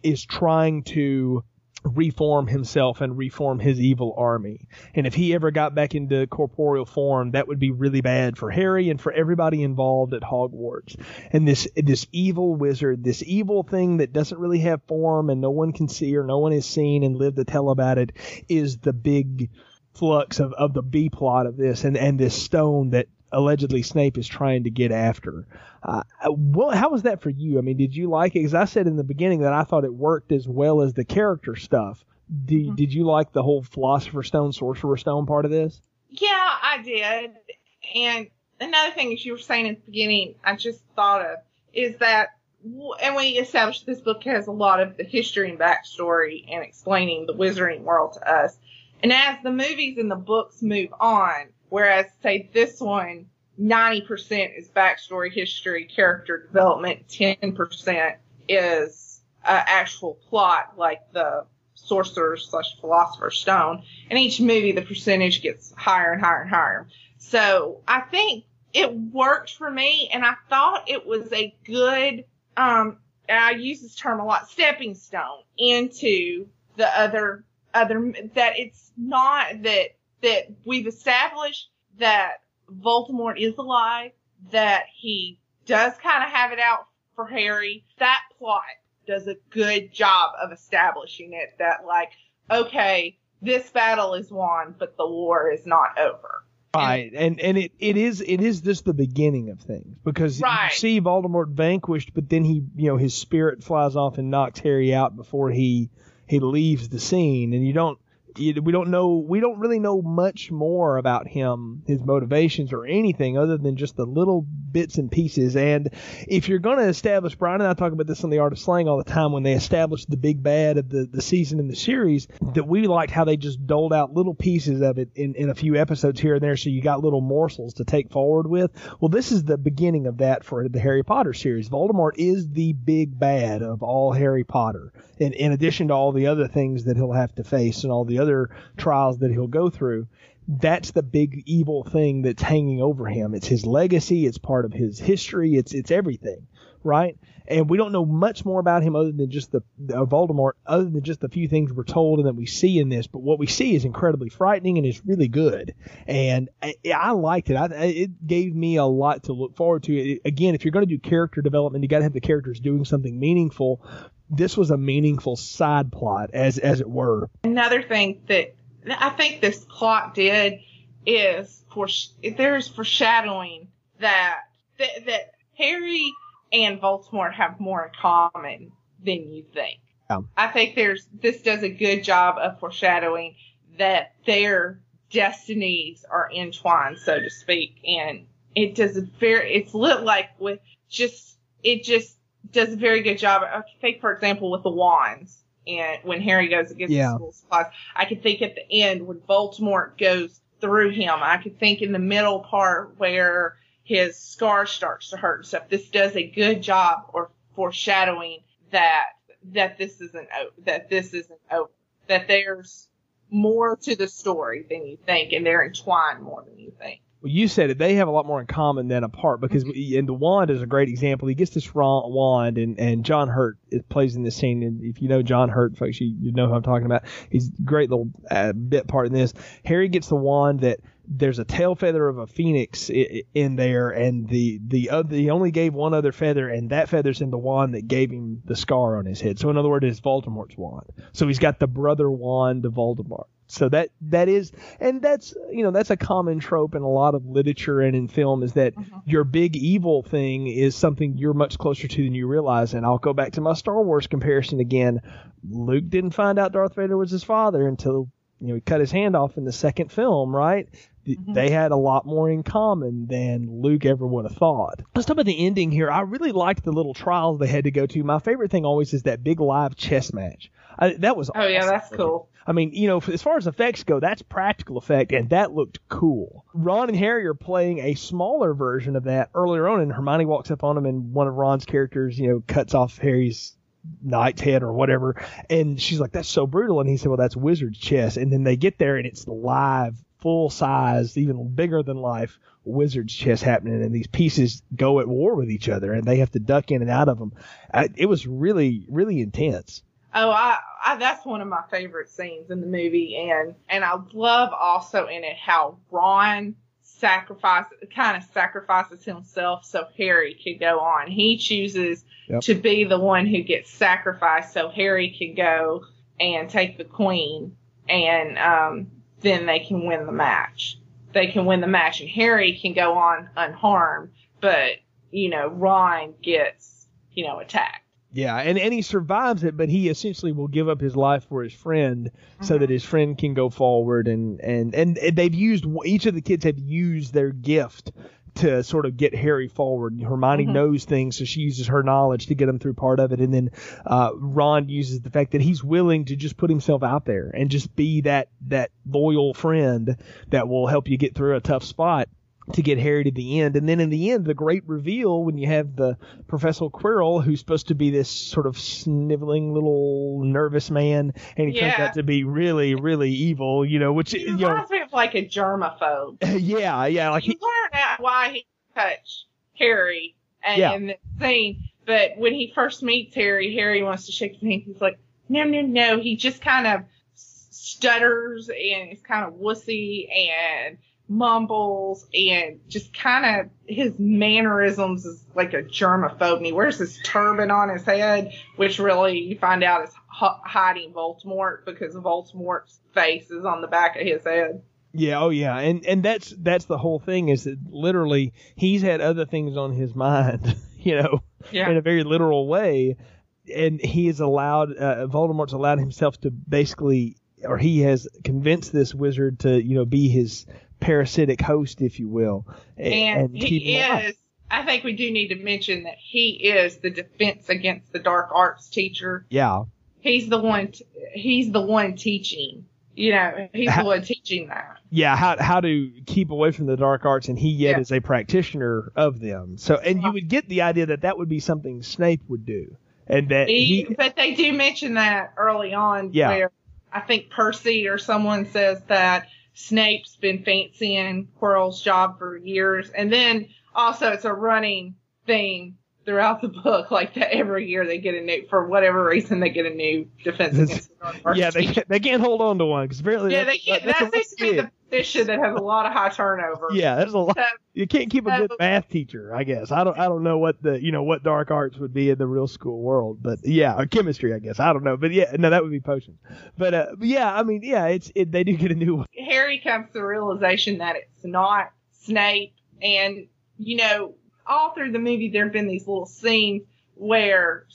Speaker 2: is trying to reform himself and reform his evil army. And if he ever got back into corporeal form that would be really bad for Harry and for everybody involved at Hogwarts. And this this evil wizard this evil thing that doesn't really have form and no one can see or no one has seen and lived to tell about it is the big flux of, of the B plot of this and, and this stone that allegedly Snape is trying to get after. Uh, well, how was that for you? I mean, did you like it? Because I said in the beginning that I thought it worked as well as the character stuff. Did, mm-hmm. did you like the whole Philosopher's Stone, Sorcerer Stone part of this?
Speaker 3: Yeah, I did. And another thing, as you were saying at the beginning, I just thought of is that, and we established this book has a lot of the history and backstory and explaining the wizarding world to us. And as the movies and the books move on, whereas say this one, 90% is backstory, history, character development, 10% is uh, actual plot, like the sorcerer slash stone. In each movie, the percentage gets higher and higher and higher. So I think it worked for me, and I thought it was a good, um, I use this term a lot, stepping stone into the other, other, that it's not that, that we've established that Voldemort is alive, that he does kind of have it out for Harry. That plot does a good job of establishing it that like, okay, this battle is won, but the war is not over.
Speaker 2: Right, and and it, it is it is just the beginning of things because right. you see Voldemort vanquished, but then he you know his spirit flies off and knocks Harry out before he he leaves the scene, and you don't we don't know we don't really know much more about him his motivations or anything other than just the little bits and pieces. And if you're going to establish brian and i talk about this on the art of slang all the time when they established the big bad of the, the season in the series that we liked how they just doled out little pieces of it in, in a few episodes here and there so you got little morsels to take forward with. Well this is the beginning of that for the harry potter series. Voldemort is the big bad of all harry potter in, in addition to all the other things that he'll have to face and all the other trials that he'll go through. That's the big evil thing that's hanging over him. It's his legacy. It's part of his history. It's it's everything, right? And we don't know much more about him other than just the uh, Voldemort, other than just the few things we're told and that we see in this. But what we see is incredibly frightening and is really good. And I, I liked it. I, it gave me a lot to look forward to. It, again, if you're going to do character development, you got to have the characters doing something meaningful this was a meaningful side plot, as as it were.
Speaker 3: Another thing that I think this plot did is for there's foreshadowing that, that that Harry and Voldemort have more in common than you think. Yeah. I think there's this does a good job of foreshadowing that their destinies are entwined, so to speak, and it does a very it's lit like with just it just does a very good job. I think, for example, with the wands, and when Harry goes against yeah. the school supplies, I could think at the end when Voldemort goes through him. I could think in the middle part where his scar starts to hurt and stuff. This does a good job or foreshadowing that that this isn't that this isn't over. That there's more to the story than you think, and they're entwined more than you think
Speaker 2: well, you said it. They have a lot more in common than apart because, mm-hmm. and the wand is a great example. He gets this wand, and and John Hurt plays in this scene. And if you know John Hurt, folks, you, you know who I'm talking about. He's a great little uh, bit part in this. Harry gets the wand that there's a tail feather of a phoenix in there, and the the other he only gave one other feather, and that feather's in the wand that gave him the scar on his head. So in other words, it's Voldemort's wand. So he's got the brother wand of Voldemort. So that that is, and that's you know that's a common trope in a lot of literature and in film is that uh-huh. your big evil thing is something you're much closer to than you realize. And I'll go back to my Star Wars comparison again. Luke didn't find out Darth Vader was his father until you know he cut his hand off in the second film, right? Mm-hmm. They had a lot more in common than Luke ever would have thought. Let's talk about the ending here. I really liked the little trials they had to go to. My favorite thing always is that big live chess match. I, that was
Speaker 3: oh awesome. yeah, that's cool.
Speaker 2: I mean, you know, as far as effects go, that's practical effect, and that looked cool. Ron and Harry are playing a smaller version of that earlier on, and Hermione walks up on him, and one of Ron's characters, you know, cuts off Harry's knight's head or whatever, and she's like, "That's so brutal," and he said, "Well, that's wizard's chess." And then they get there, and it's live, full size, even bigger than life wizard's chess happening, and these pieces go at war with each other, and they have to duck in and out of them. It was really, really intense.
Speaker 3: Oh, I, I, that's one of my favorite scenes in the movie, and and I love also in it how Ron sacrifices, kind of sacrifices himself so Harry could go on. He chooses yep. to be the one who gets sacrificed so Harry can go and take the queen, and um, then they can win the match. they can win the match and Harry can go on unharmed, but you know Ron gets you know attacked.
Speaker 2: Yeah, and, and he survives it, but he essentially will give up his life for his friend so that his friend can go forward. And, and, and they've used, each of the kids have used their gift to sort of get Harry forward. Hermione
Speaker 3: Mhm.
Speaker 2: knows things, so she uses her knowledge to get him through part of it. And then uh, Ron uses the fact that he's willing to just put himself out there and just be that, that loyal friend that will help you get through a tough spot to get Harry to the end. And then in the end, the great reveal when you have the Professor Quirrell, who's supposed to be this sort of sniveling little nervous man, and he turns out to be really, really evil, you know, which,
Speaker 3: He
Speaker 2: you know,
Speaker 3: reminds me of like a germaphobe.
Speaker 2: yeah, yeah, like
Speaker 3: you
Speaker 2: he,
Speaker 3: learn out why he touched Harry and
Speaker 2: Yeah.
Speaker 3: in the scene. But when he first meets Harry, Harry wants to shake his hand. He's like, no, no, no. He just kind of stutters and is kind of wussy and mumbles and just kind of his mannerisms is like a germaphobe. And he wears this turban on his head, which really you find out is h- hiding Voldemort because Voldemort's face is on the back of his head.
Speaker 2: Yeah, oh yeah, and and that's that's the whole thing is that literally he's had other things on his mind, you know,
Speaker 3: Yeah.
Speaker 2: in a very literal way, and he has allowed uh, Voldemort's allowed himself to basically, or he has convinced this wizard to you know be his parasitic host, if you will, a-
Speaker 3: and, he is I think we do need to mention that he is the defense against the dark arts teacher.
Speaker 2: Yeah,
Speaker 3: He's the one t- he's the one teaching. You know, he's
Speaker 2: Ha-
Speaker 3: the one teaching that.
Speaker 2: yeah, how how to keep away from the dark arts, and he yet
Speaker 3: Yeah.
Speaker 2: is a practitioner of them. So, and you uh-huh. would get the idea that that would be something Snape would do, and that
Speaker 3: He,
Speaker 2: he
Speaker 3: but they do mention that early on
Speaker 2: Yeah.
Speaker 3: where I think Percy or someone says that Snape's been fancying Quirrell's job for years. And then also it's a running thing throughout the book, like that every year they get a new, for whatever reason, they get a new defense against the dark arts
Speaker 2: yeah, they can't, they can't hold on to one because apparently
Speaker 3: Yeah, they can't.
Speaker 2: that's a
Speaker 3: That seems to be the position that has a lot of high turnover.
Speaker 2: Yeah, there's a lot.
Speaker 3: So,
Speaker 2: You can't keep a good math teacher, I guess. I don't. I don't know what the you know what dark arts would be in the real school world, but yeah, or chemistry, I guess. I don't know, but yeah, no, that would be potions. But uh, yeah, I mean, yeah, it's it, they do get a new one.
Speaker 3: Harry comes to the realization that it's not Snape, and you know, all through the movie there have been these little scenes where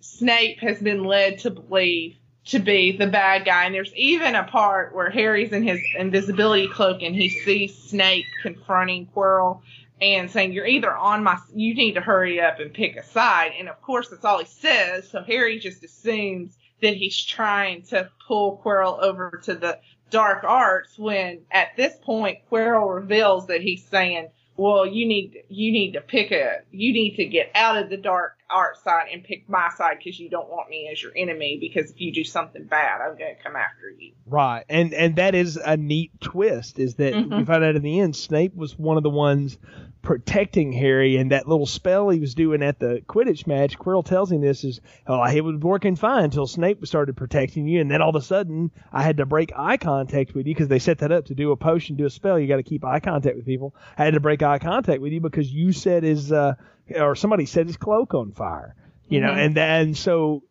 Speaker 3: Snape has been led to believe to be the bad guy, and there's even a part where Harry's in his invisibility cloak and he sees Snape confronting Quirrell and saying, "You're either on my, you need to hurry up and pick a side," and of course that's all he says. So Harry just assumes that he's trying to pull Quirrell over to the dark arts when at this point Quirrell reveals that he's saying, well, you need, you need to pick a, you need to get out of the dark art side and pick my side because you don't want me as your enemy because if you do something bad, I'm going to come after you.
Speaker 2: Right, and and that is a neat twist. Is that we
Speaker 3: Mhm.
Speaker 2: find out in the end, Snape was one of the ones protecting Harry, and that little spell he was doing at the Quidditch match. Quirrell tells him this is, oh, it was working fine until Snape started protecting you, and then all of a sudden I had to break eye contact with you because they set that up to do a potion, do a spell. You got to keep eye contact with people. I had to break eye contact with you because you set his, uh, or somebody set his cloak on fire you know,
Speaker 3: Mhm.
Speaker 2: and then so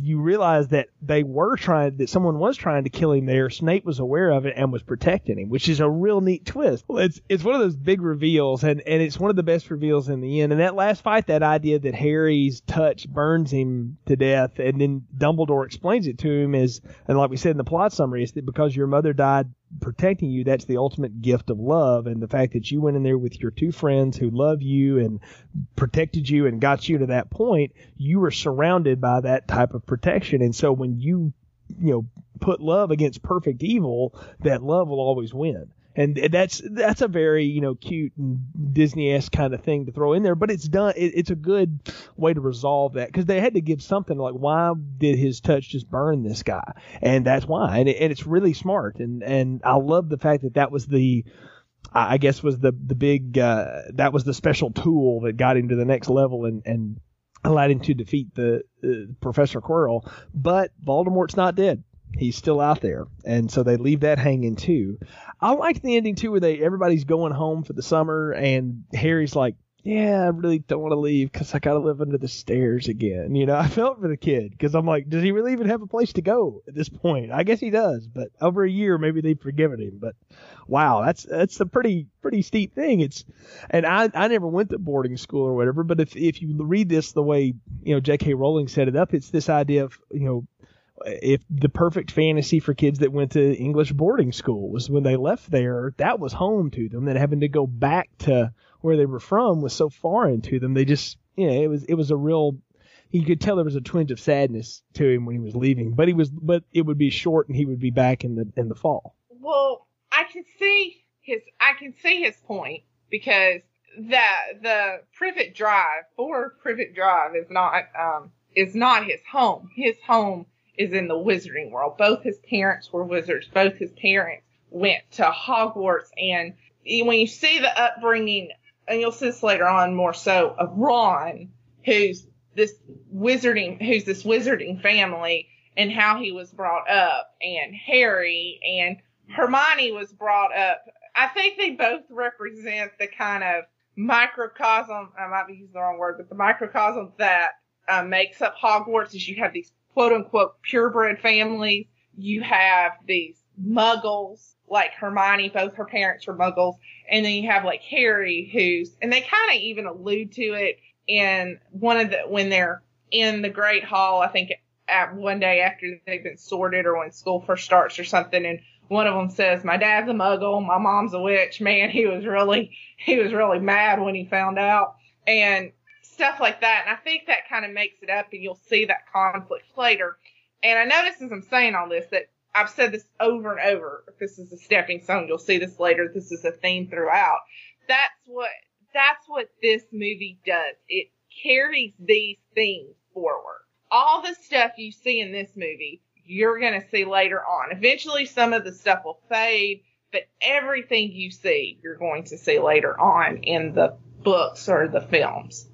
Speaker 2: you realize that they were trying that someone was trying to kill him there. Snape was aware of it and was protecting him, which is a real neat twist. Well, it's it's one of those big reveals, and and it's one of the best reveals in the end. And that last fight, that idea that Harry's touch burns him to death, and then Dumbledore explains it to him is, and like we said in the plot summary, is that because your mother died protecting you, that's the ultimate gift of love, and the fact that you went in there with your two friends who love you and protected you and got you to that point, you were surrounded by that type of protection. And so when you, you know, put love against perfect evil, that love will always win. And that's that's a very you know cute and Disney-esque kind of thing to throw in there, but it's done. It, it's a good way to resolve that because they had to give something like why did his touch just burn this guy, and that's why, and, it, and it's really smart. And and I love the fact that that was the I guess was the the big uh, that was the special tool that got him to the next level and and allowed him to defeat the uh, Professor Quirrell. But Voldemort's not dead. He's still out there, and so they leave that hanging too. I like the ending too, where they everybody's going home for the summer, and Harry's like yeah, I really don't want to leave because I got to live under the stairs again. You know, I felt for the kid because I'm like, does he really even have a place to go at this point? I guess he does, but over a year, maybe they've forgiven him. But wow, that's that's a pretty pretty steep thing. It's and I I never went to boarding school or whatever, but if if you read this the way you know J.K. Rowling set it up, it's this idea of you know if the perfect fantasy for kids that went to English boarding school was when they left there, that was home to them. That having to go back to where they were from was so foreign to them. They just, you know, it was it was a real. You could tell there was a twinge of sadness to him when he was leaving, but he was, but it would be short, and he would be back in the in the fall.
Speaker 3: Well, I can see his, I can see his point because that the Privet Drive, for Privet Drive, is not um is not his home. His home is in the wizarding world. Both his parents were wizards. Both his parents went to Hogwarts. And when you see the upbringing, and you'll see this later on more so, of Ron, who's this wizarding, who's this wizarding family and how he was brought up, and Harry and Hermione was brought up. I think they both represent the kind of microcosm, I might be using the wrong word, but the microcosm that uh, makes up Hogwarts is you have these quote unquote purebred families. You have these muggles like Hermione, both her parents were muggles. And then you have like Harry who's, and they kind of even allude to it in one of the, when they're in the Great Hall, I think at one day after they've been sorted or when school first starts or something. And one of them says, my dad's a muggle, my mom's a witch. Man, he was really, he was really mad when he found out. And stuff like that. And I think that kind of makes it up and you'll see that conflict later. And I notice as I'm saying all this that I've said this over and over. This is a stepping stone, you'll see this later. This is a theme throughout. That's what, that's what this movie does. It carries these themes forward. All the stuff you see in this movie, you're going to see later on. Eventually some of the stuff will fade, but everything you see, you're going to see later on in the books or the films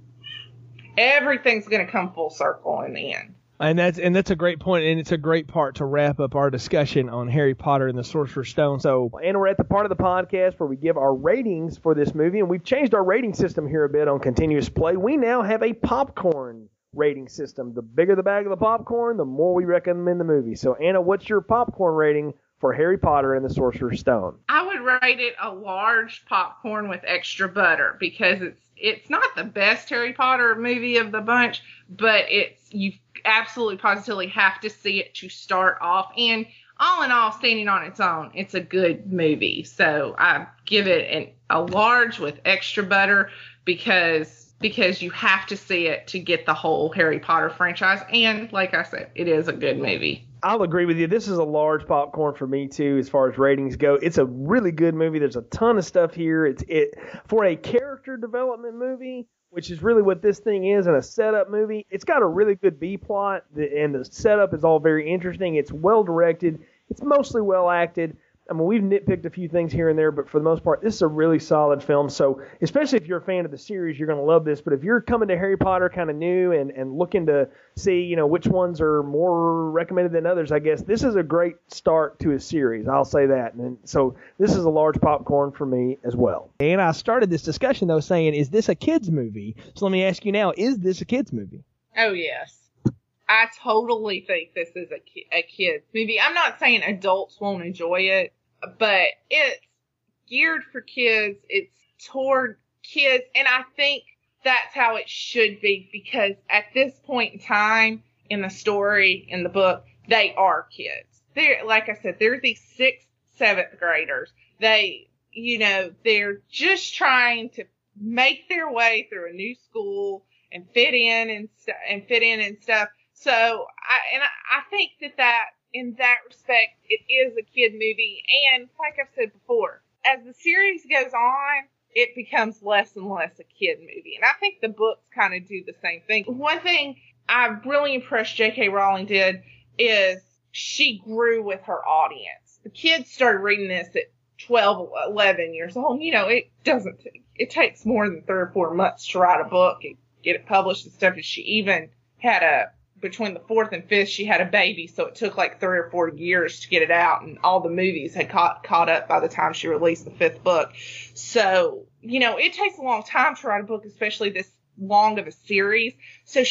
Speaker 3: everything's going to come full circle in the end.
Speaker 2: And that's and that's a great point, and it's a great part to wrap up our discussion on Harry Potter and the Sorcerer's Stone. So, and we're at the part of the podcast where we give our ratings for this movie, and we've changed our rating system here a bit on continuous play. We now have a popcorn rating system. The bigger the bag of the popcorn, the more we recommend the movie. So, Anna, what's your popcorn rating for Harry Potter and the Sorcerer's Stone?
Speaker 3: I would rate it a large popcorn with extra butter because it's it's not the best Harry Potter movie of the bunch, but it's you absolutely positively have to see it to start off. And all in all, standing on its own, it's a good movie. So I give it an, a large with extra butter because because you have to see it to get the whole Harry Potter franchise. And like I said, it is a good movie.
Speaker 2: I'll agree with you. This is a large popcorn for me too, as far as ratings go. It's a really good movie. There's a ton of stuff here. It's it for a character development movie, which is really what this thing is, and a setup movie. It's got a really good B plot, and the setup is all very interesting. It's well directed. It's mostly well acted. I mean, we've nitpicked a few things here and there, but for the most part, this is a really solid film. So, especially if you're a fan of the series, you're going to love this. But if you're coming to Harry Potter kind of new and, and looking to see, you know, which ones are more recommended than others, I guess this is a great start to a series. I'll say that. And so, this is a large popcorn for me as well. And I started this discussion, though, saying, is this a kid's movie? So, let me ask you now, is this a kid's movie?
Speaker 3: Oh, yes. I totally think this is a, ki- a kid's movie. I'm not saying adults won't enjoy it but it's geared for kids. It's toward kids. And I think that's how it should be because at this point in time in the story, in the book, they are kids. They're, like I said, they're these sixth, seventh graders. They, you know, they're just trying to make their way through a new school and fit in and, st- and fit in and stuff. So I, and I, I think that that in that respect, it is a kid movie. And like I've said before, as the series goes on, it becomes less and less a kid movie. And I think the books kind of do the same thing. One thing I really impressed J.K. Rowling did is she grew with her audience. The kids started reading this at 12, 11 years old. You know, it doesn't, it takes more than three or four months to write a book and get it published and stuff. And she even had a between the fourth and fifth, she had a baby, so it took like three or four years to get it out, and all the movies had caught caught up by the time she released the fifth book. So you know, it takes a long time to write a book, especially this long of a series. So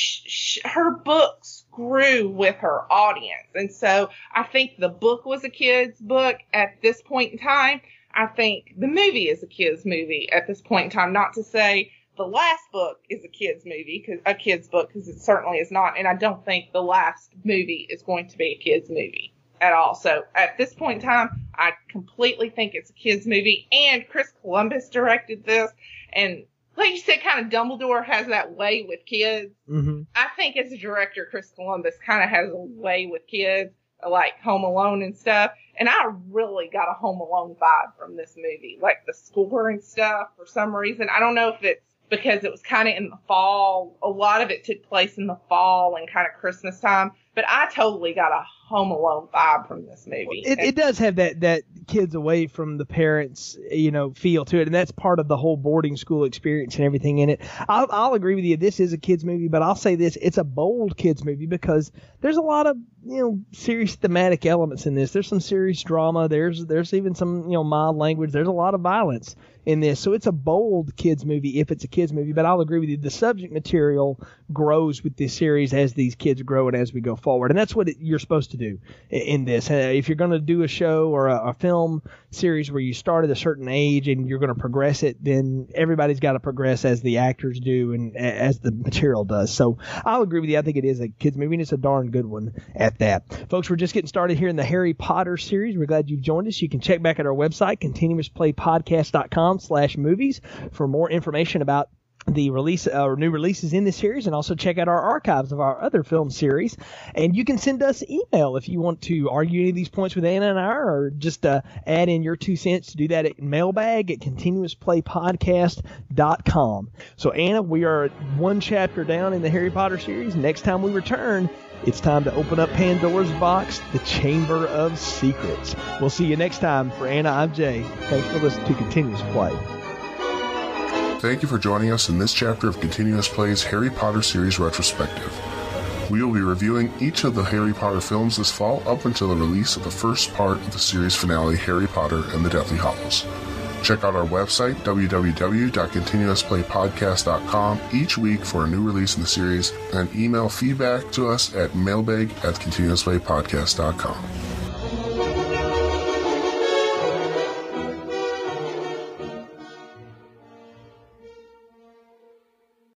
Speaker 3: her books grew with her audience. And so I think the book was a kid's book at this point in time. I think the movie is a kid's movie at this point in time. Not to say the last book is a kid's movie, cause, a kid's book, because it certainly is not. And I don't think the last movie is going to be a kid's movie at all. So at this point in time, I completely think it's a kids movie. And Chris Columbus directed this, and like you said, kind of Dumbledore has that way with kids.
Speaker 2: Mm-hmm.
Speaker 3: I think as a director, Chris Columbus kind of has a way with kids, like Home Alone and stuff. And I really got a Home Alone vibe from this movie, like the score and stuff. For some reason, I don't know if it's because it was kind of in the fall. A lot of it took place in the fall and kind of Christmas time. But I totally got a Home Alone vibe from this movie.
Speaker 2: It, it does have that that kids away from the parents, you know, feel to it, and that's part of the whole boarding school experience and everything in it. I'll, I'll agree with you. This is a kids movie, but I'll say this: it's a bold kids movie because there's a lot of you know serious thematic elements in this. There's some serious drama. There's there's even some you know mild language. There's a lot of violence in this, so it's a bold kids movie if it's a kids movie. But I'll agree with you: the subject material grows with this series as these kids grow and as we go forward, and that's what you're supposed to do in this. Uh, if you're going to do a show or a, a, film series where you start at a certain age and you're going to progress it, then everybody's got to progress as the actors do and as the material does. So I'll agree with you. I think it is a kids movie and it's a darn good one at that. Folks, we're just getting started here in the Harry Potter series. We're glad you've joined us. You can check back at our website, continuousplaypodcast.com slash movies for more information about the release uh, new releases in this series and also check out our archives of our other film series and you can send us email if you want to argue any of these points with anna and i or just uh, add in your two cents to do that at mailbag at continuousplaypodcast.com so anna we are one chapter down in the harry potter series next time we return it's time to open up Pandora's box, the Chamber of Secrets. We'll see you next time. For Anna, I'm Jay. Thanks for listening to Continuous Play.
Speaker 1: Thank you for joining us in this chapter of Continuous Play's Harry Potter series retrospective. We will be reviewing each of the Harry Potter films this fall up until the release of the first part of the series finale, Harry Potter and the Deathly Hallows. Check out our website, www.continuousplaypodcast.com, each week for a new release in the series, and email feedback to us at mailbag at continuousplaypodcast.com.